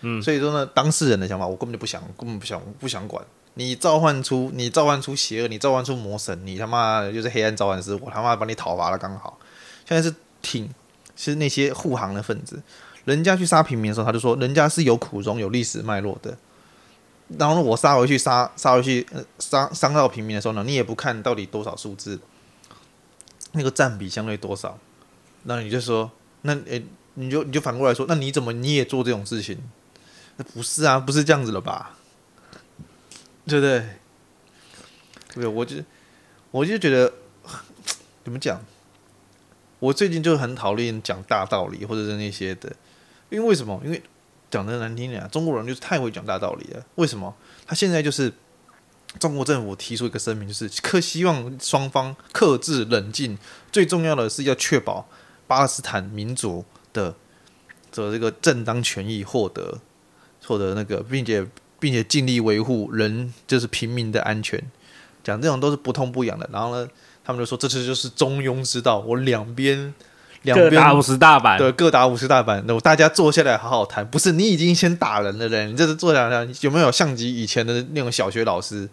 嗯，所以说呢，当事人的想法，我根本就不想，根本不想，不想管。你召唤出，你召唤出邪恶，你召唤出魔神，你他妈就是黑暗召唤师，我他妈把你讨伐了，刚好。现在是挺。是那些护航的分子，人家去杀平民的时候，他就说人家是有苦衷、有历史脉络的。然后呢，我杀回去，杀杀回去，杀伤到平民的时候呢，你也不看到底多少数字，那个占比相对多少，那你就说，那诶、你就你就反过来说，那你怎么你也做这种事情？那不是啊，不是这样子了吧？对不对？对不对，我就我就觉得怎么讲？我最近就很讨厌讲大道理或者是那些的，因为为什么？因为讲的难听点，中国人就是太会讲大道理了。为什么？他现在就是中国政府提出一个声明，就是可希望双方克制冷静，最重要的是要确保巴勒斯坦民族的的这个正当权益获得获得那个，并且并且尽力维护人就是平民的安全。讲这种都是不痛不痒的，然后呢？他们就说：“这次就是中庸之道，我两边两边各打五十大板，对，各打五十大板。那我大家坐下来好好谈，不是你已经先打人了嘞，你这是坐下来有没有像极以前的那种小学老师？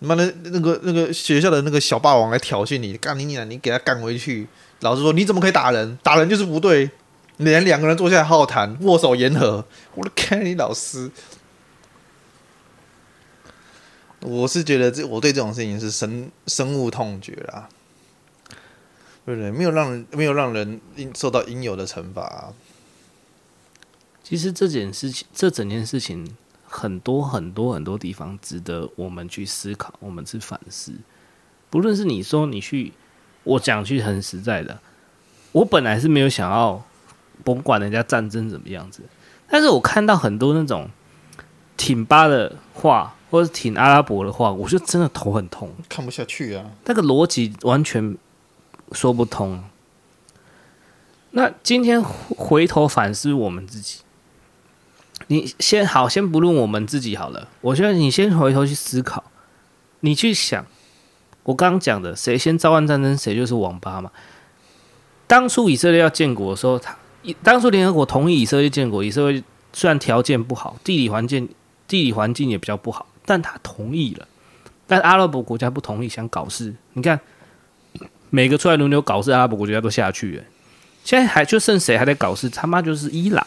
妈的，那个那个学校的那个小霸王来挑衅你，干你娘你给他干回去。老师说你怎么可以打人？打人就是不对。连两个人坐下来好好谈，握手言和。我都看你老师。”我是觉得这我对这种事情是深深恶痛绝啦，对不对？没有让人没有让人应受到应有的惩罚。其实这件事情，这整件事情，很多很多很多地方值得我们去思考，我们去反思。不论是你说你去，我讲句很实在的，我本来是没有想要甭管人家战争怎么样子，但是我看到很多那种挺巴的话。或者挺阿拉伯的话，我就真的头很痛，看不下去啊。那个逻辑完全说不通。那今天回头反思我们自己，你先好，先不论我们自己好了。我觉得你先回头去思考，你去想我刚刚讲的，谁先召唤战争，谁就是王八嘛。当初以色列要建国的时候，他当初联合国同意以色列建国，以色列虽然条件不好，地理环境地理环境也比较不好。但他同意了，但阿拉伯国家不同意，想搞事。你看，每个出来轮流搞事，阿拉伯国家都下去了。现在还就剩谁还在搞事？他妈就是伊朗！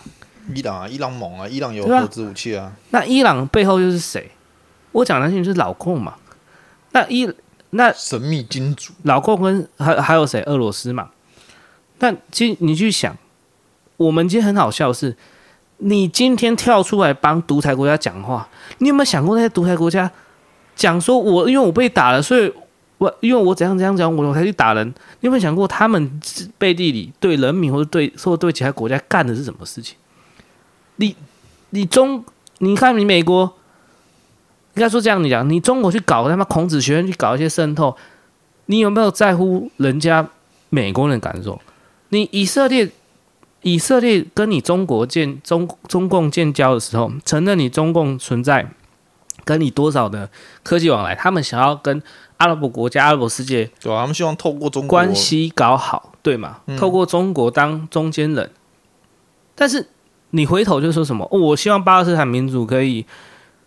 伊朗啊，伊朗猛啊，伊朗有核子武器啊。那伊朗背后又是谁？我讲的就是老控嘛。那伊那神秘金主，老共跟还还有谁？俄罗斯嘛。但其实你去想，我们今天很好笑的是。你今天跳出来帮独裁国家讲话，你有没有想过那些独裁国家讲说我因为我被打了，所以我因为我怎样怎样讲，我我才去打人？你有没有想过他们背地里对人民或者对或者对其他国家干的是什么事情？你你中你看你美国，应该说这样你讲，你中国去搞他妈孔子学院去搞一些渗透，你有没有在乎人家美国人的感受？你以色列。以色列跟你中国建中中共建交的时候，承认你中共存在，跟你多少的科技往来，他们想要跟阿拉伯国家、阿拉伯世界，对啊，他们希望透过中国关系搞好，对吗？嗯、透过中国当中间人。但是你回头就说什么？哦、我希望巴勒斯坦民族可以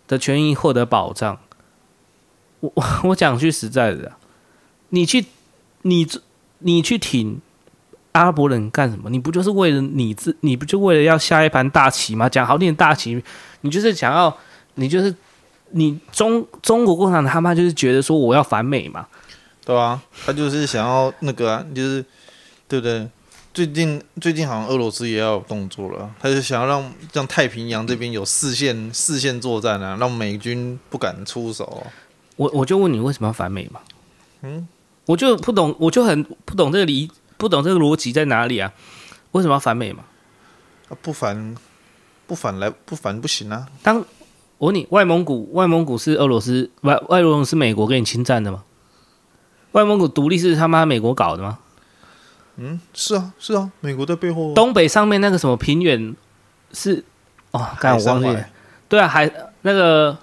的权益获得保障。我我我讲句实在的，你去你你去挺。阿拉伯人干什么？你不就是为了你自？你不就为了要下一盘大棋吗？讲好听大棋，你就是想要，你就是你中中国共产党他妈就是觉得说我要反美嘛，对啊，他就是想要那个啊，就是对不对？最近最近好像俄罗斯也要有动作了，他就想要让让太平洋这边有四线四线作战啊，让美军不敢出手。我我就问你为什么要反美嘛？嗯，我就不懂，我就很不懂这个理，不懂这个逻辑在哪里啊？为什么要反美嘛？啊，不反不反来不反不行啊！当我问你，外蒙古外蒙古是俄罗斯外外蒙古是美国给你侵占的吗？外蒙古独立是他妈美国搞的吗？嗯，是啊是啊，美国在背后。东北上面那个什么平原是哦，刚才我忘记了。对啊，海那个。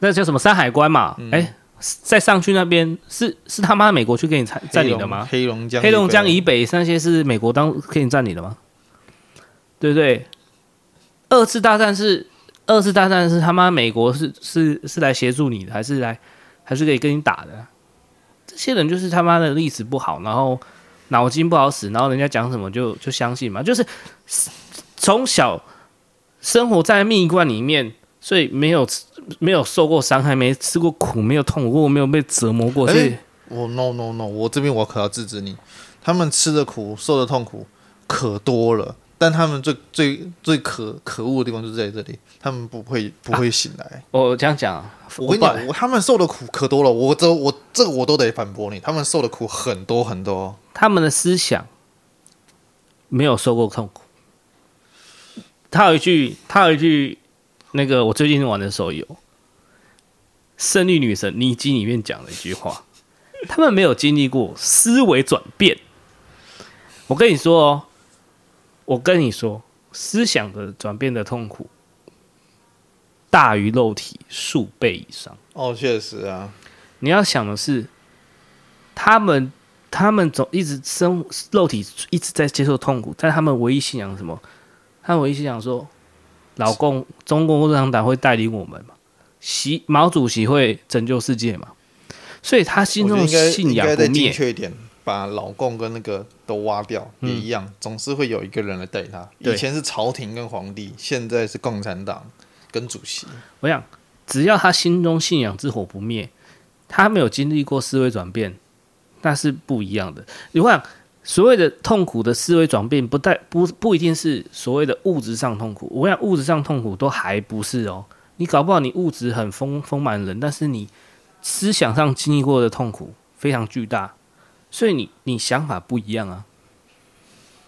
那叫什么山海关嘛？哎、嗯，再上去那边是是他妈美国去给你占占领的吗？黑龙江黑龙江以北那些是美国当给你占领的吗？对不对？二次大战是二次大战是他妈美国是是是来协助你的，还是来还是可以跟你打的？这些人就是他妈的历史不好，然后脑筋不好使，然后人家讲什么就就相信嘛，就是从小生活在蜜罐里面，所以没有。没有受过伤害，没吃过苦，没有痛过，没有被折磨过。所以，我、欸 oh, no no no，我这边我可要制止你。他们吃的苦，受的痛苦可多了，但他们最最最可可恶的地方就是在这里，他们不会不会醒来。啊、我这样讲，我跟你讲，我他们受的苦可多了，我这我这个我都得反驳你。他们受的苦很多很多，他们的思想没有受过痛苦。他有一句，他有一句。那个我最近玩的手游《胜利女神妮姬》里面讲了一句话：他们没有经历过思维转变。我跟你说哦，我跟你说，思想的转变的痛苦大于肉体数倍以上。哦，确实啊。你要想的是，他们他们总一直生肉体一直在接受痛苦，但他们唯一信仰什么？他们唯一信仰说。老共，中共共产党会带领我们嘛？习毛主席会拯救世界嘛？所以他心中的信仰不灭。把老共跟那个都挖掉也一样，嗯、总是会有一个人来带他。以前是朝廷跟皇帝，现在是共产党跟主席。我想，只要他心中信仰之火不灭，他没有经历过思维转变，那是不一样的。你想。所谓的痛苦的思维转变，不带不不一定是所谓的物质上痛苦。我想物质上痛苦都还不是哦，你搞不好你物质很丰丰满人，但是你思想上经历过的痛苦非常巨大，所以你你想法不一样啊。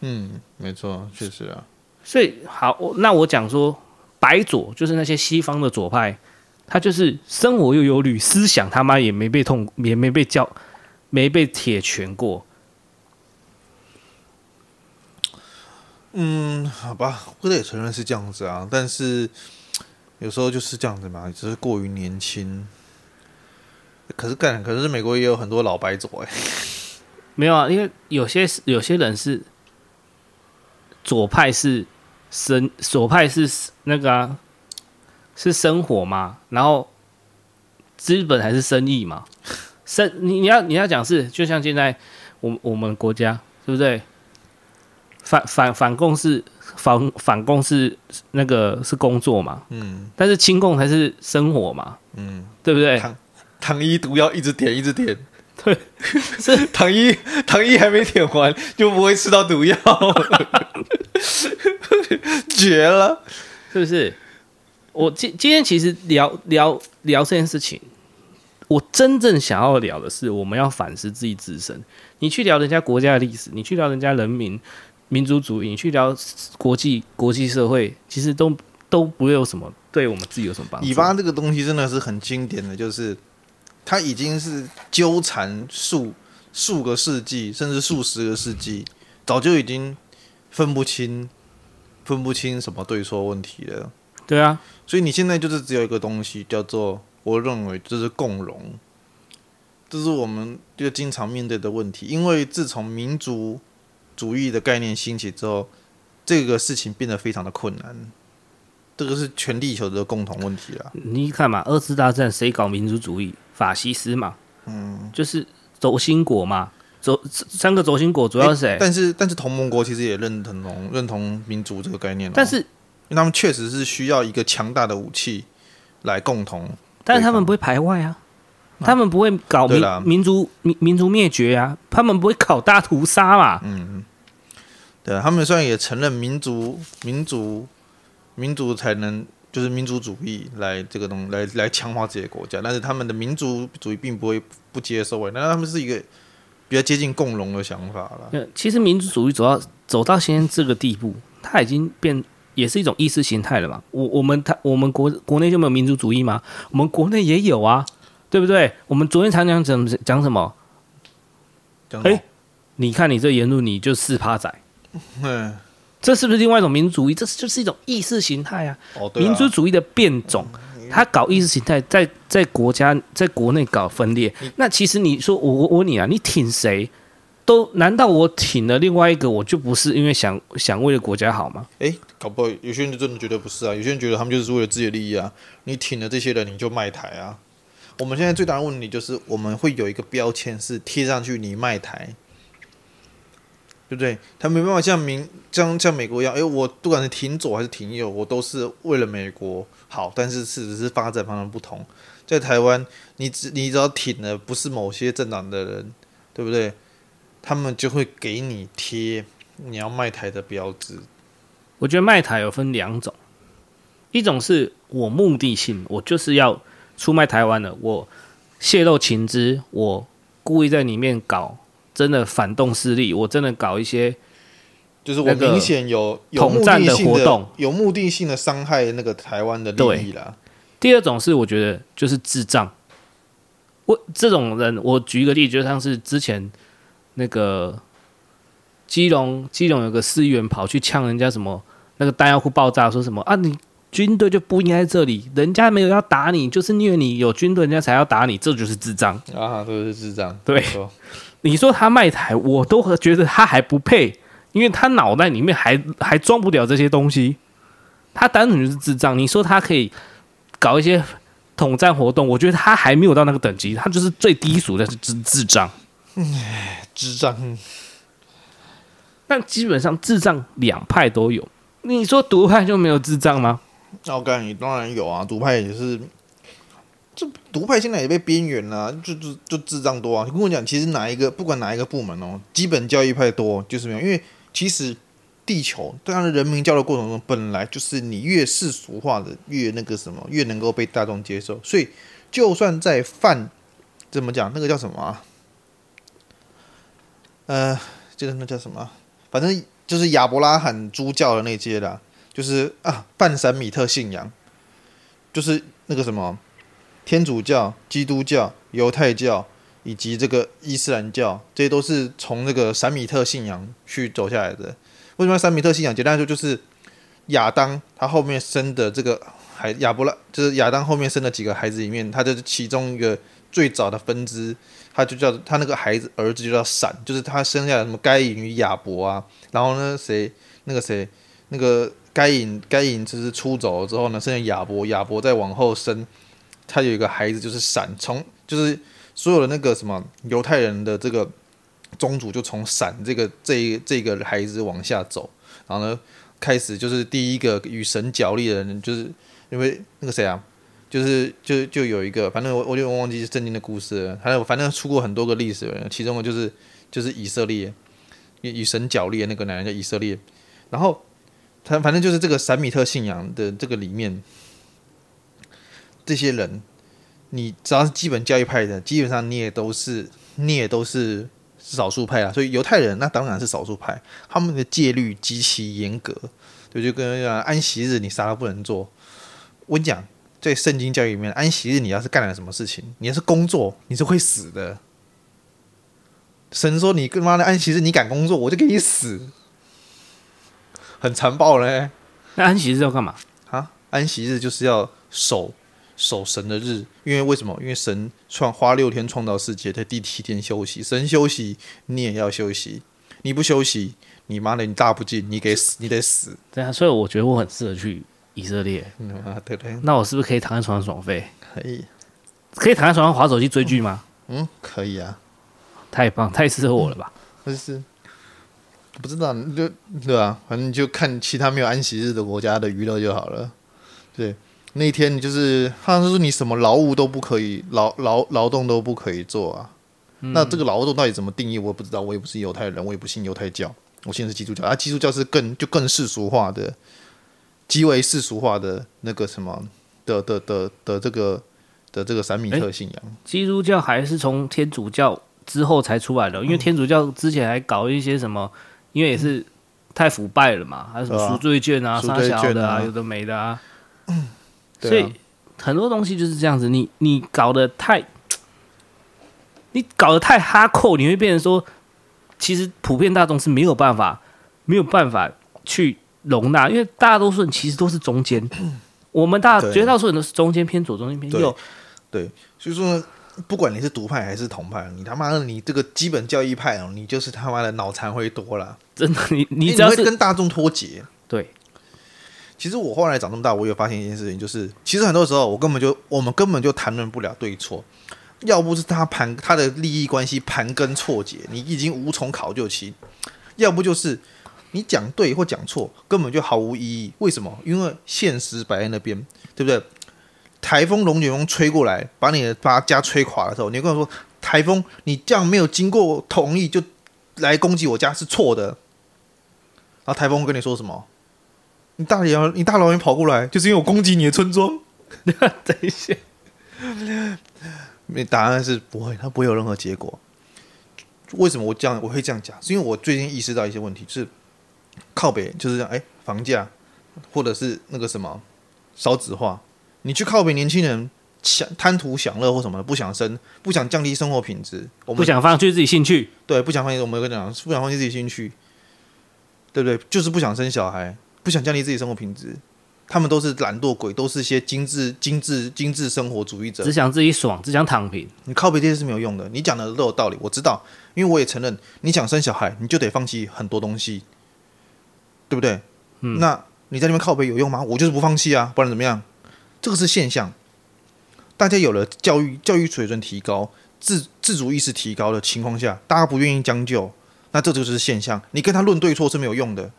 嗯，没错，确实啊。所以好，那我讲说白左就是那些西方的左派，他就是生活又忧虑，思想他妈也没被痛，也没被教，没被铁拳过。嗯，好吧，我得承认是这样子啊，但是有时候就是这样子嘛，只是过于年轻。可是干，可是美国也有很多老白左哎。没有啊，因为有些有些人是左派是生左派是那个啊，是生活嘛，然后资本还是生意嘛，生你你要你要讲是，就像现在我我们国家对不对？反反反共是反反共是那个是工作嘛，嗯，但是亲共才是生活嘛，嗯，对不对？糖糖衣毒药一直点一直点，对，[laughs] 是糖衣糖衣还没舔完就不会吃到毒药，[laughs] 绝了，是不是？我今今天其实聊聊聊这件事情，我真正想要聊的是，我们要反思自己自身。你去聊人家国家的历史，你去聊人家人民。民族主义，你去聊国际国际社会，其实都都不会有什么对我们自己有什么帮助。以巴这个东西真的是很经典的，就是它已经是纠缠数数个世纪，甚至数十个世纪，早就已经分不清分不清什么对错问题了。对啊，所以你现在就是只有一个东西叫做，我认为这是共荣，这是我们就经常面对的问题，因为自从民族主义的概念兴起之后，这个事情变得非常的困难。这个是全地球的共同问题了。你看嘛，二次大战谁搞民族主义？法西斯嘛，嗯，就是轴心国嘛，轴三个轴心国主要是谁？但是但是同盟国其实也认同认同民族这个概念，哦。但是，因为他们确实是需要一个强大的武器来共同，但是他们不会排外啊。他们不会搞民民族民民族灭绝啊，他们不会搞大屠杀嘛。嗯，对，他们虽然也承认民族民族民族才能就是民族主义来这个东西来来强化自己的国家，但是他们的民族主义并不会不接受哎，那他们是一个比较接近共荣的想法了。其实民族主义走到走到现在这个地步，它已经变也是一种意识形态了嘛。我我们他我们国国内就没有民族主义吗？我们国内也有啊，对不对？我们昨天才讲怎讲什么？哎、欸，你看你这言论，你就四趴仔。嗯。这是不是另外一种民族主义？这就是一种意识形态啊！哦、啊民族主义的变种，他搞意识形态，在在国家在国内搞分裂。那其实你说我我问你啊，你挺谁？都难道我挺了另外一个，我就不是因为想想为了国家好吗？诶，搞不好有些人就真的觉得不是啊，有些人觉得他们就是为了自己的利益啊。你挺了这些人，你就卖台啊。我们现在最大的问题就是，我们会有一个标签是贴上去，你卖台。对不对？他没办法像民像像美国一样，哎，我不管是挺左还是挺右，我都是为了美国好。但是事实是发展方向不同。在台湾，你只你只要挺的不是某些政党的人，对不对？他们就会给你贴你要卖台的标志。我觉得卖台有分两种，一种是我目的性，我就是要出卖台湾的，我泄露情资，我故意在里面搞。真的反动势力，我真的搞一些，就是我明显有统战的活动，有目的性的伤害那个台湾的利益啦。第二种是我觉得就是智障，我这种人，我举一个例子，就像是之前那个基隆，基隆有个市议员跑去呛人家什么，那个弹药库爆炸，说什么啊，你军队就不应该在这里，人家没有要打你，就是因为你有军队，人家才要打你，这就是智障。啊，这是智障，对。你说他卖台，我都觉得他还不配，因为他脑袋里面还还装不了这些东西，他单纯就是智障。你说他可以搞一些统战活动，我觉得他还没有到那个等级，他就是最低俗的是智智障。唉，智障。但基本上智障两派都有，你说独派就没有智障吗？那我告诉你，当然有啊，独派也是。这独派现在也被边缘了，就就就智障多啊！你跟我讲，其实哪一个不管哪一个部门哦，基本教育派多就是没有，因为其实地球对他的人民教育过程中，本来就是你越世俗化的越那个什么，越能够被大众接受。所以就算在犯怎么讲，那个叫什么啊？呃，就是那叫什么？反正就是亚伯拉罕诸教的那些啦，就是啊，半神米特信仰，就是那个什么。天主教、基督教、犹太教以及这个伊斯兰教，这些都是从这个闪米特信仰去走下来的。为什么闪米特信仰？简单来说，就是亚当他后面生的这个孩亚伯拉，就是亚当后面生的几个孩子里面，他就是其中一个最早的分支，他就叫他那个孩子儿子就叫闪，就是他生下来什么该隐与亚伯啊。然后呢，谁那个谁那个该隐该隐就是出走了之后呢，生下亚伯，亚伯再往后生。他有一个孩子，就是闪，从就是所有的那个什么犹太人的这个宗主，就从闪这个这一这个孩子往下走，然后呢，开始就是第一个与神角力的人，就是因为那个谁啊，就是就就有一个，反正我我就忘记是圣经的故事了，还有反正出过很多个历史人，其中的就是就是以色列与与神角力的那个男人叫以色列，然后他反正就是这个闪米特信仰的这个里面。这些人，你只要是基本教育派的，基本上你也都是，你也都是少数派啊。所以犹太人那当然是少数派，他们的戒律极其严格，对，就跟安息日你啥都不能做。我跟你讲，在圣经教育里面，安息日你要是干了什么事情，你要是工作，你是会死的。神说你跟妈的安息日你敢工作，我就给你死，很残暴嘞。那安息日要干嘛啊？安息日就是要守。守神的日，因为为什么？因为神创花六天创造世界，在第七天休息。神休息，你也要休息。你不休息，你妈的，你大不敬，你给死，你得死。对啊，所以我觉得我很适合去以色列。嗯啊，对对。那我是不是可以躺在床上爽飞？可以。可以躺在床上滑手机追剧吗？嗯，可以啊。太棒，太适合我了吧？不是，不知道，就对啊，反正就看其他没有安息日的国家的娱乐就好了。对。那一天你就是，好像是说你什么劳务都不可以，劳劳劳动都不可以做啊。嗯、那这个劳动到底怎么定义？我也不知道。我也不是犹太人，我也不信犹太教，我信的是基督教。啊，基督教是更就更世俗化的极为世俗化的那个什么的的的的，的这个的这个三米特信仰。基督教还是从天主教之后才出来的，因为天主教之前还搞一些什么，因为也是太腐败了嘛，还有什么赎罪券啊、杀小的啊，有的没的啊。所以很多东西就是这样子，你你搞得太，你搞得太哈扣，你会变成说，其实普遍大众是没有办法，没有办法去容纳，因为大多数人其实都是中间，[coughs] 我们大绝大多数人都是中间偏左、中间偏右，对，所以说不管你是独派还是同派，你他妈的你这个基本教义派哦，你就是他妈的脑残会多了，真的，你你只要是跟大众脱节，对。其实我后来长这么大，我有发现一件事情，就是其实很多时候我根本就我们根本就谈论不了对错，要不是他盘他的利益关系盘根错节，你已经无从考究起；要不就是你讲对或讲错，根本就毫无意义。为什么？因为现实摆在那边，对不对？台风龙卷风吹过来，把你的把家吹垮的时候，你跟我说台风你这样没有经过同意就来攻击我家是错的，然后台风跟你说什么？你大老你大老远跑过来，就是因为我攻击你的村庄。[laughs] 等一下，答案是不会，它不会有任何结果。为什么我这样我会这样讲？是因为我最近意识到一些问题，就是靠北就是这样。哎，房价或者是那个什么少子化，你去靠北，年轻人想贪图享乐或什么的，不想生，不想降低生活品质，我们不想放弃自己兴趣。对，不想放弃。我们有个讲，不想放弃自己兴趣，对不对？就是不想生小孩。不想降低自己生活品质，他们都是懒惰鬼，都是些精致、精致、精致生活主义者，只想自己爽，只想躺平。你靠背这些是没有用的，你讲的都有道理，我知道，因为我也承认，你想生小孩，你就得放弃很多东西，对不对？嗯。那你在那边靠背有用吗？我就是不放弃啊，不然怎么样？这个是现象。大家有了教育，教育水准提高，自自主意识提高的情况下，大家不愿意将就，那这就是现象。你跟他论对错是没有用的。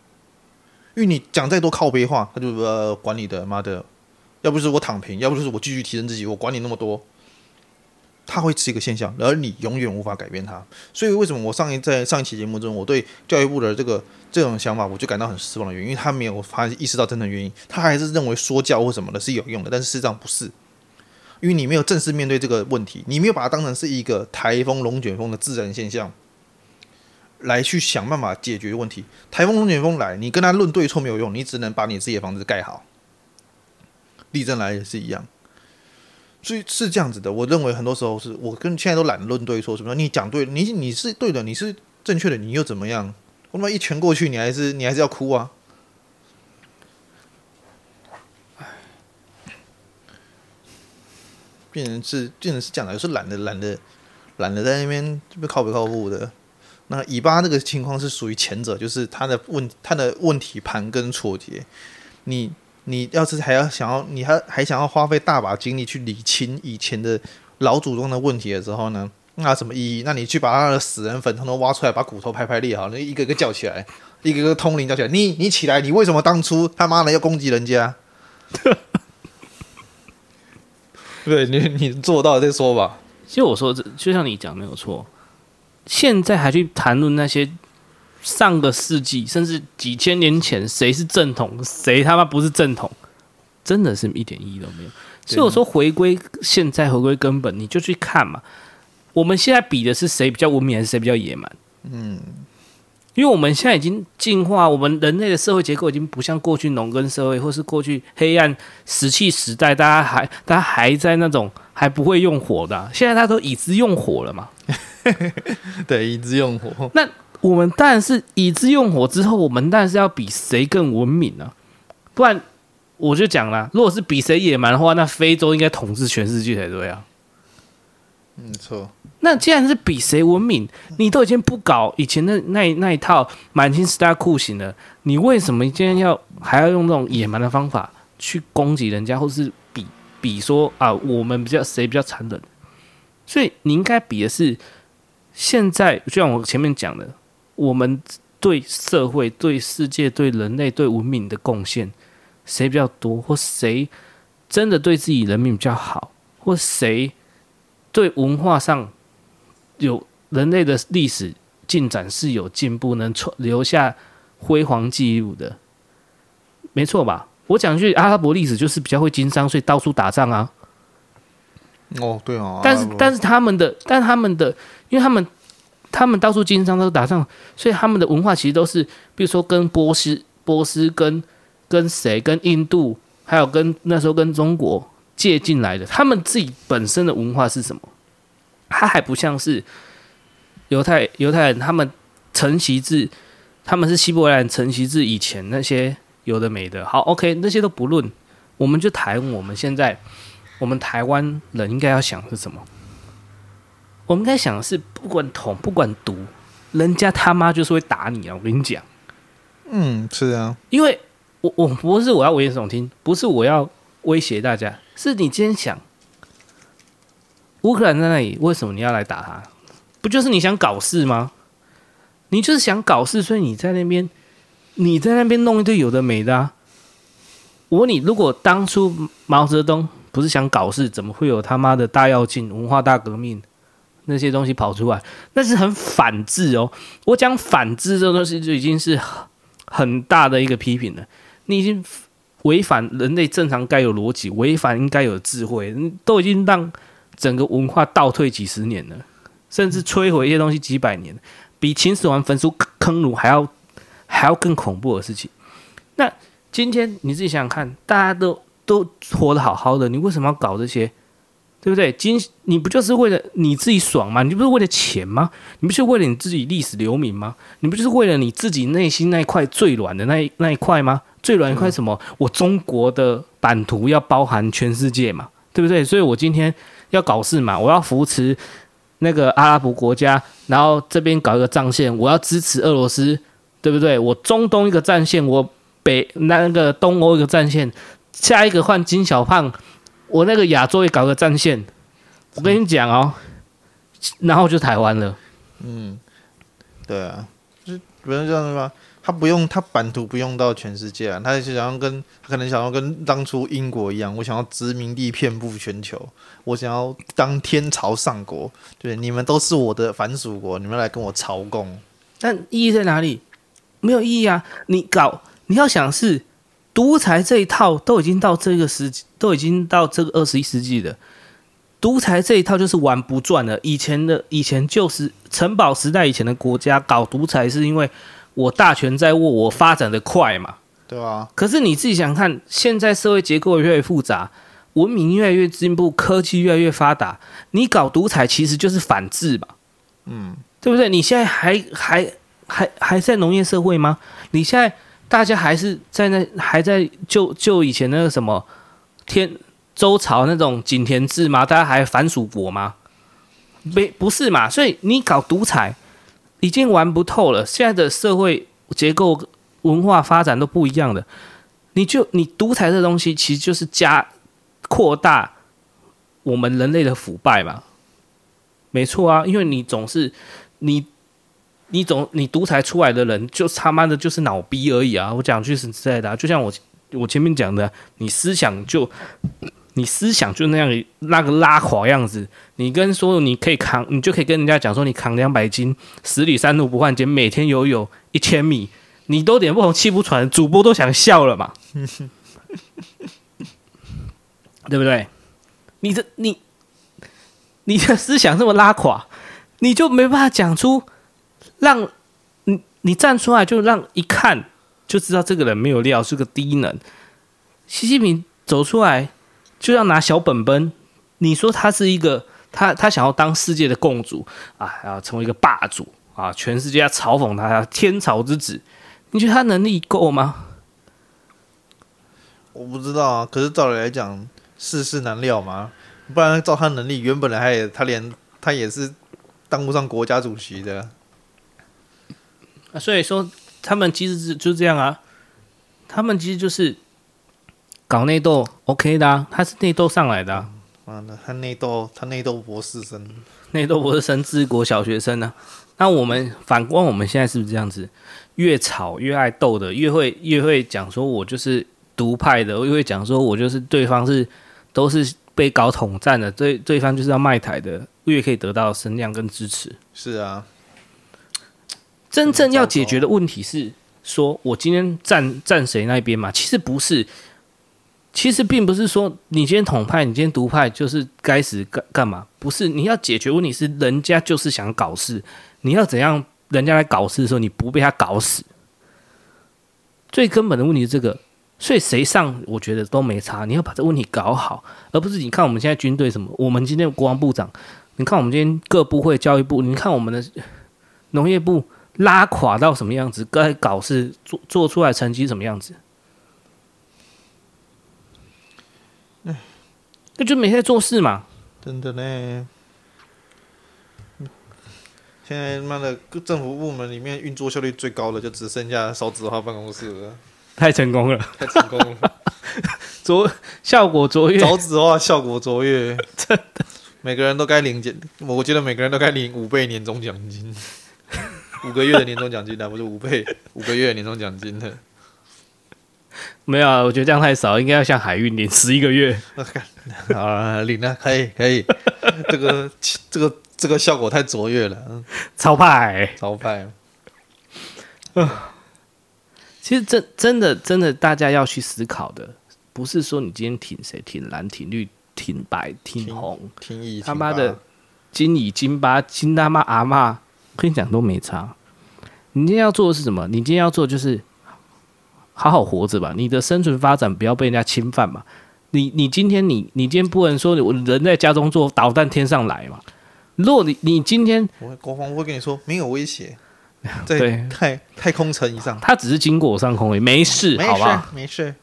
因为你讲再多靠北话，他就呃管你的妈的，要不是我躺平，要不就是我继续提升自己，我管你那么多。他会是一个现象，而你永远无法改变他。所以为什么我上一在上一期节目中，我对教育部的这个这种想法，我就感到很失望的原因，因为他没有发意识到真正原因，他还是认为说教或什么的是有用的，但是事实上不是，因为你没有正式面对这个问题，你没有把它当成是一个台风龙卷风的自然现象。来去想办法解决问题。台风龙卷风来，你跟他论对错没有用，你只能把你自己的房子盖好。地震来也是一样，所以是这样子的。我认为很多时候是我跟现在都懒得论对错，什么你讲对，你你是对的，你是正确的，你又怎么样？我他妈一拳过去，你还是你还是要哭啊！变成是变成是这样的，有时候懒得懒得懒得在那边这边靠不靠谱的。那以巴这个情况是属于前者，就是他的问他的问题盘根错节。你你要是还要想要，你还还想要花费大把精力去理清以前的老祖宗的问题的时候呢，那什么意义？那你去把他的死人坟统统挖出来，把骨头拍拍裂好，那一个个叫起来，一个个通灵叫起来，你你起来，你为什么当初他妈的要攻击人家？[laughs] 对你你做到再说吧。其实我说这就像你讲没有错。现在还去谈论那些上个世纪甚至几千年前谁是正统，谁他妈不是正统，真的是一点意义都没有。所以我说回归现在，回归根本，你就去看嘛。我们现在比的是谁比较文明，还是谁比较野蛮？嗯，因为我们现在已经进化，我们人类的社会结构已经不像过去农耕社会，或是过去黑暗石器时代，大家还大家还在那种还不会用火的啊，现在大家都已知用火了嘛。[laughs] [laughs] 对，已知用火。那我们当然是已知用火之后，我们当然是要比谁更文明呢、啊？不然我就讲了，如果是比谁野蛮的话，那非洲应该统治全世界才对啊。没错。那既然是比谁文明，你都已经不搞以前的那那一套满清十大酷刑了，你为什么今天要还要用那种野蛮的方法去攻击人家，或是比比说啊，我们比较谁比较残忍？所以你应该比的是。现在就像我前面讲的，我们对社会、对世界、对人类、对文明的贡献，谁比较多，或谁真的对自己人民比较好，或谁对文化上有人类的历史进展是有进步，能留下辉煌记录的，没错吧？我讲句阿拉伯历史，就是比较会经商，所以到处打仗啊。哦，对哦。但是但是他们的，但他们的，因为他们他们到处经商都打仗，所以他们的文化其实都是，比如说跟波斯、波斯跟跟谁、跟印度，还有跟那时候跟中国借进来的。他们自己本身的文化是什么？他还不像是犹太犹太人，他们承袭自他们是希伯来人承袭自以前那些。有的没的，好，OK，那些都不论，我们就谈我们现在，我们台湾人应该要想的是什么？我们应该想的是，不管捅不管毒，人家他妈就是会打你啊！我跟你讲，嗯，是啊，因为我我不是我要危言耸听，不是我要威胁大家，是你今天想，乌克兰在那里，为什么你要来打他？不就是你想搞事吗？你就是想搞事，所以你在那边。你在那边弄一堆有的没的啊！我问你，如果当初毛泽东不是想搞事，怎么会有他妈的大跃进、文化大革命那些东西跑出来？那是很反智哦！我讲反智这东西就已经是很大的一个批评了。你已经违反人类正常该有逻辑，违反应该有智慧，都已经让整个文化倒退几十年了，甚至摧毁一些东西几百年，比秦始皇焚书坑儒还要。还要更恐怖的事情。那今天你自己想想看，大家都都活得好好的，你为什么要搞这些？对不对？今你不就是为了你自己爽吗？你不是为了钱吗？你不是为了你自己历史留名吗？你不就是为了你自己内心那一块最软的那一那一块吗？最软一块什么？我中国的版图要包含全世界嘛？对不对？所以我今天要搞事嘛，我要扶持那个阿拉伯国家，然后这边搞一个战线，我要支持俄罗斯。对不对？我中东一个战线，我北那个东欧一个战线，下一个换金小胖，我那个亚洲也搞个战线。我跟你讲哦，然后就台湾了。嗯，对啊，就不是这样的吗？他不用，他版图不用到全世界啊，他是想要跟，他可能想要跟当初英国一样，我想要殖民地遍布全球，我想要当天朝上国，对，你们都是我的藩属国，你们来跟我朝贡。但意义在哪里？没有意义啊！你搞，你要想是独裁这一套都已经到这个时期，都已经到这个二十一世纪了。独裁这一套就是玩不转了。以前的以前就是城堡时代以前的国家搞独裁，是因为我大权在握，我发展的快嘛，对啊。可是你自己想看，现在社会结构越来越复杂，文明越来越进步，科技越来越发达，你搞独裁其实就是反制嘛，嗯，对不对？你现在还还。还还在农业社会吗？你现在大家还是在那，还在就就以前那个什么天周朝那种井田制吗？大家还藩属国吗？没不是嘛？所以你搞独裁已经玩不透了。现在的社会结构、文化发展都不一样的，你就你独裁这东西其实就是加扩大我们人类的腐败嘛。没错啊，因为你总是你。你总你独裁出来的人，就他妈的就是脑逼而已啊！我讲句实在的，就像我我前面讲的，你思想就你思想就那样那个拉垮样子。你跟说你可以扛，你就可以跟人家讲说你扛两百斤，十里山路不换肩，每天游泳一千米，你都脸不红气不喘，主播都想笑了嘛，[laughs] 对不对？你的你你的思想这么拉垮，你就没办法讲出。让你你站出来，就让一看就知道这个人没有料，是个低能。习近平走出来就要拿小本本，你说他是一个，他他想要当世界的共主啊，要成为一个霸主啊，全世界要嘲讽他，天朝之子，你觉得他能力够吗？我不知道啊，可是照理来讲，世事难料嘛，不然照他能力，原本来他也他连他也是当不上国家主席的。啊，所以说他们其实是就这样啊，他们其实就是搞内斗，OK 的啊，他是内斗上来的啊，完了，他内斗，他内斗博士生，内斗博士生，治国小学生呢、啊？那我们反观我们现在是不是这样子？越吵越爱斗的，越会越会讲说我就是独派的，越会讲说我就是对方是都是被搞统战的，对对方就是要卖台的，越可以得到声量跟支持。是啊。真正要解决的问题是说，我今天站站谁那边嘛？其实不是，其实并不是说你今天统派，你今天独派就是该死干干嘛？不是，你要解决问题是人家就是想搞事，你要怎样？人家来搞事的时候，你不被他搞死。最根本的问题是这个，所以谁上我觉得都没差。你要把这问题搞好，而不是你看我们现在军队什么，我们今天国防部长，你看我们今天各部会、教育部，你看我们的农业部拉垮到什么样子？该搞事做做出来成绩什么样子？那就每天在做事嘛，真的呢。现在妈的，各政府部门里面运作效率最高的，就只剩下少子化办公室了。太成功了，太成功了，[laughs] 卓效果卓越，少子化效果卓越，[laughs] 真的，每个人都该领奖，我觉得每个人都该领五倍年终奖金，五个月的年终奖金的，不是五倍，五个月的年终奖金的。没有啊，我觉得这样太少，应该要像海运领十一个月。[laughs] 好了，领了，可以，可以。[laughs] 这个，这个，这个效果太卓越了，超派，超派。其实真真的真的，大家要去思考的，不是说你今天挺谁，挺蓝，挺绿，挺白，挺红，挺乙，他妈的金乙金八金他妈阿妈，跟你讲都没差。你今天要做的是什么？你今天要做的就是。好好活着吧，你的生存发展不要被人家侵犯嘛。你你今天你你今天不能说我人在家中坐，导弹天上来嘛。如果你你今天，国防部会跟你说没有威胁，[laughs] 对太太空城以上，他只是经过我上空而已，没事，没事好吧，没事。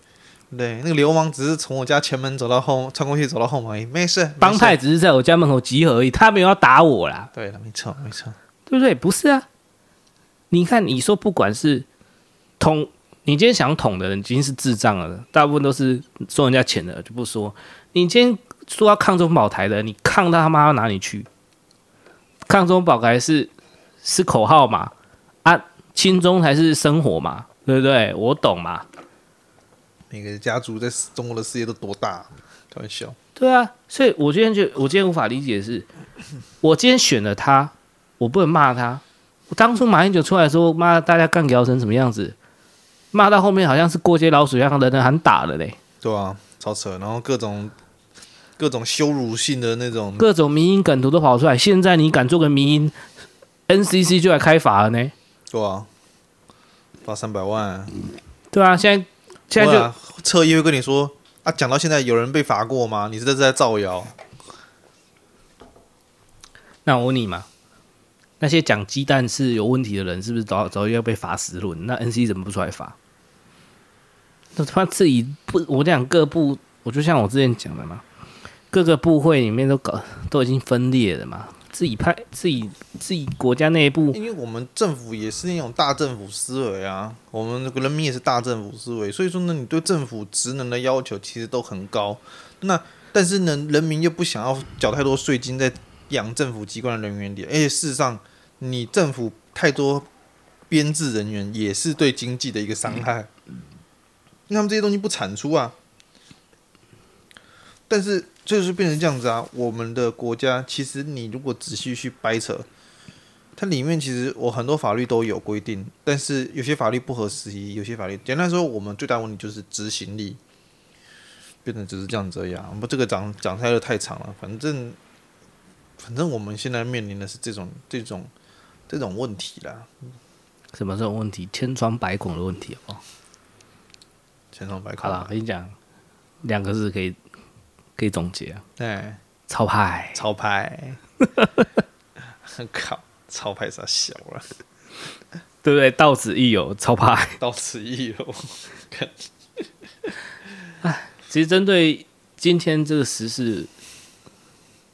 对，那个流氓只是从我家前门走到后穿过去走到后门而已，没事。帮派只是在我家门口集合而已，他没有要打我啦。对了，没错没错，对不对？不是啊，你看你说不管是捅。你今天想捅的人已经是智障了，大部分都是收人家钱的，就不说。你今天说要抗中保台的，你抗到他妈到哪里去？抗中保台是是口号嘛？啊，亲中才是生活嘛？对不对？我懂嘛？每个家族在中国的事业都多大？开玩笑。对啊，所以我今天就我今天无法理解的是，我今天选了他，我不能骂他。我当初马英九出来的时候，骂，大家干掉成什么样子？骂到后面好像是过街老鼠一样，人人喊打了嘞。对啊，超扯，然后各种各种羞辱性的那种，各种民音梗图都跑出来。现在你敢做个民音，NCC 就来开罚了呢。对啊，罚三百万。对啊，现在现在就彻夜会跟你说啊，讲到现在有人被罚过吗？你是在在造谣？那我问你嘛。那些讲鸡蛋是有问题的人，是不是早早就要被罚十轮？那 NC 怎么不出来罚？那他自己不，我讲各部，我就像我之前讲的嘛，各个部会里面都搞都已经分裂了嘛，自己派自己自己国家内部，因为我们政府也是那种大政府思维啊，我们人民也是大政府思维，所以说呢，你对政府职能的要求其实都很高。那但是呢，人民又不想要缴太多税金在。养政府机关的人员里，而且事实上，你政府太多编制人员也是对经济的一个伤害。那他们这些东西不产出啊，但是就是变成这样子啊。我们的国家其实你如果仔细去掰扯，它里面其实我很多法律都有规定，但是有些法律不合时宜，有些法律简单说，我们最大问题就是执行力，变成只是这样这样。不，这个讲讲太太长了，反正。反正我们现在面临的是这种这种这种问题啦。什么这种问题？千疮百孔的问题哦。千疮百孔。好了，我跟你讲，两个字可以可以总结啊。对，超派，超派。[laughs] 靠，超派啥小了？对不对？到此一游，超派。到此一游。[laughs] 哎，其实针对今天这个时事。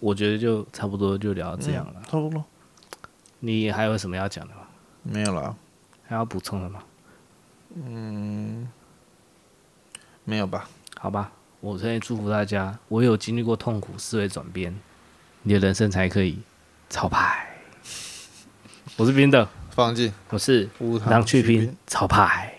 我觉得就差不多就聊到这样了，差不多。你还有什么要讲的吗？没有了。还要补充的吗？嗯，没有吧。好吧，我现在祝福大家，我有经历过痛苦，思维转变，你的人生才可以超牌。我是冰的，放弃。我是让去拼超派。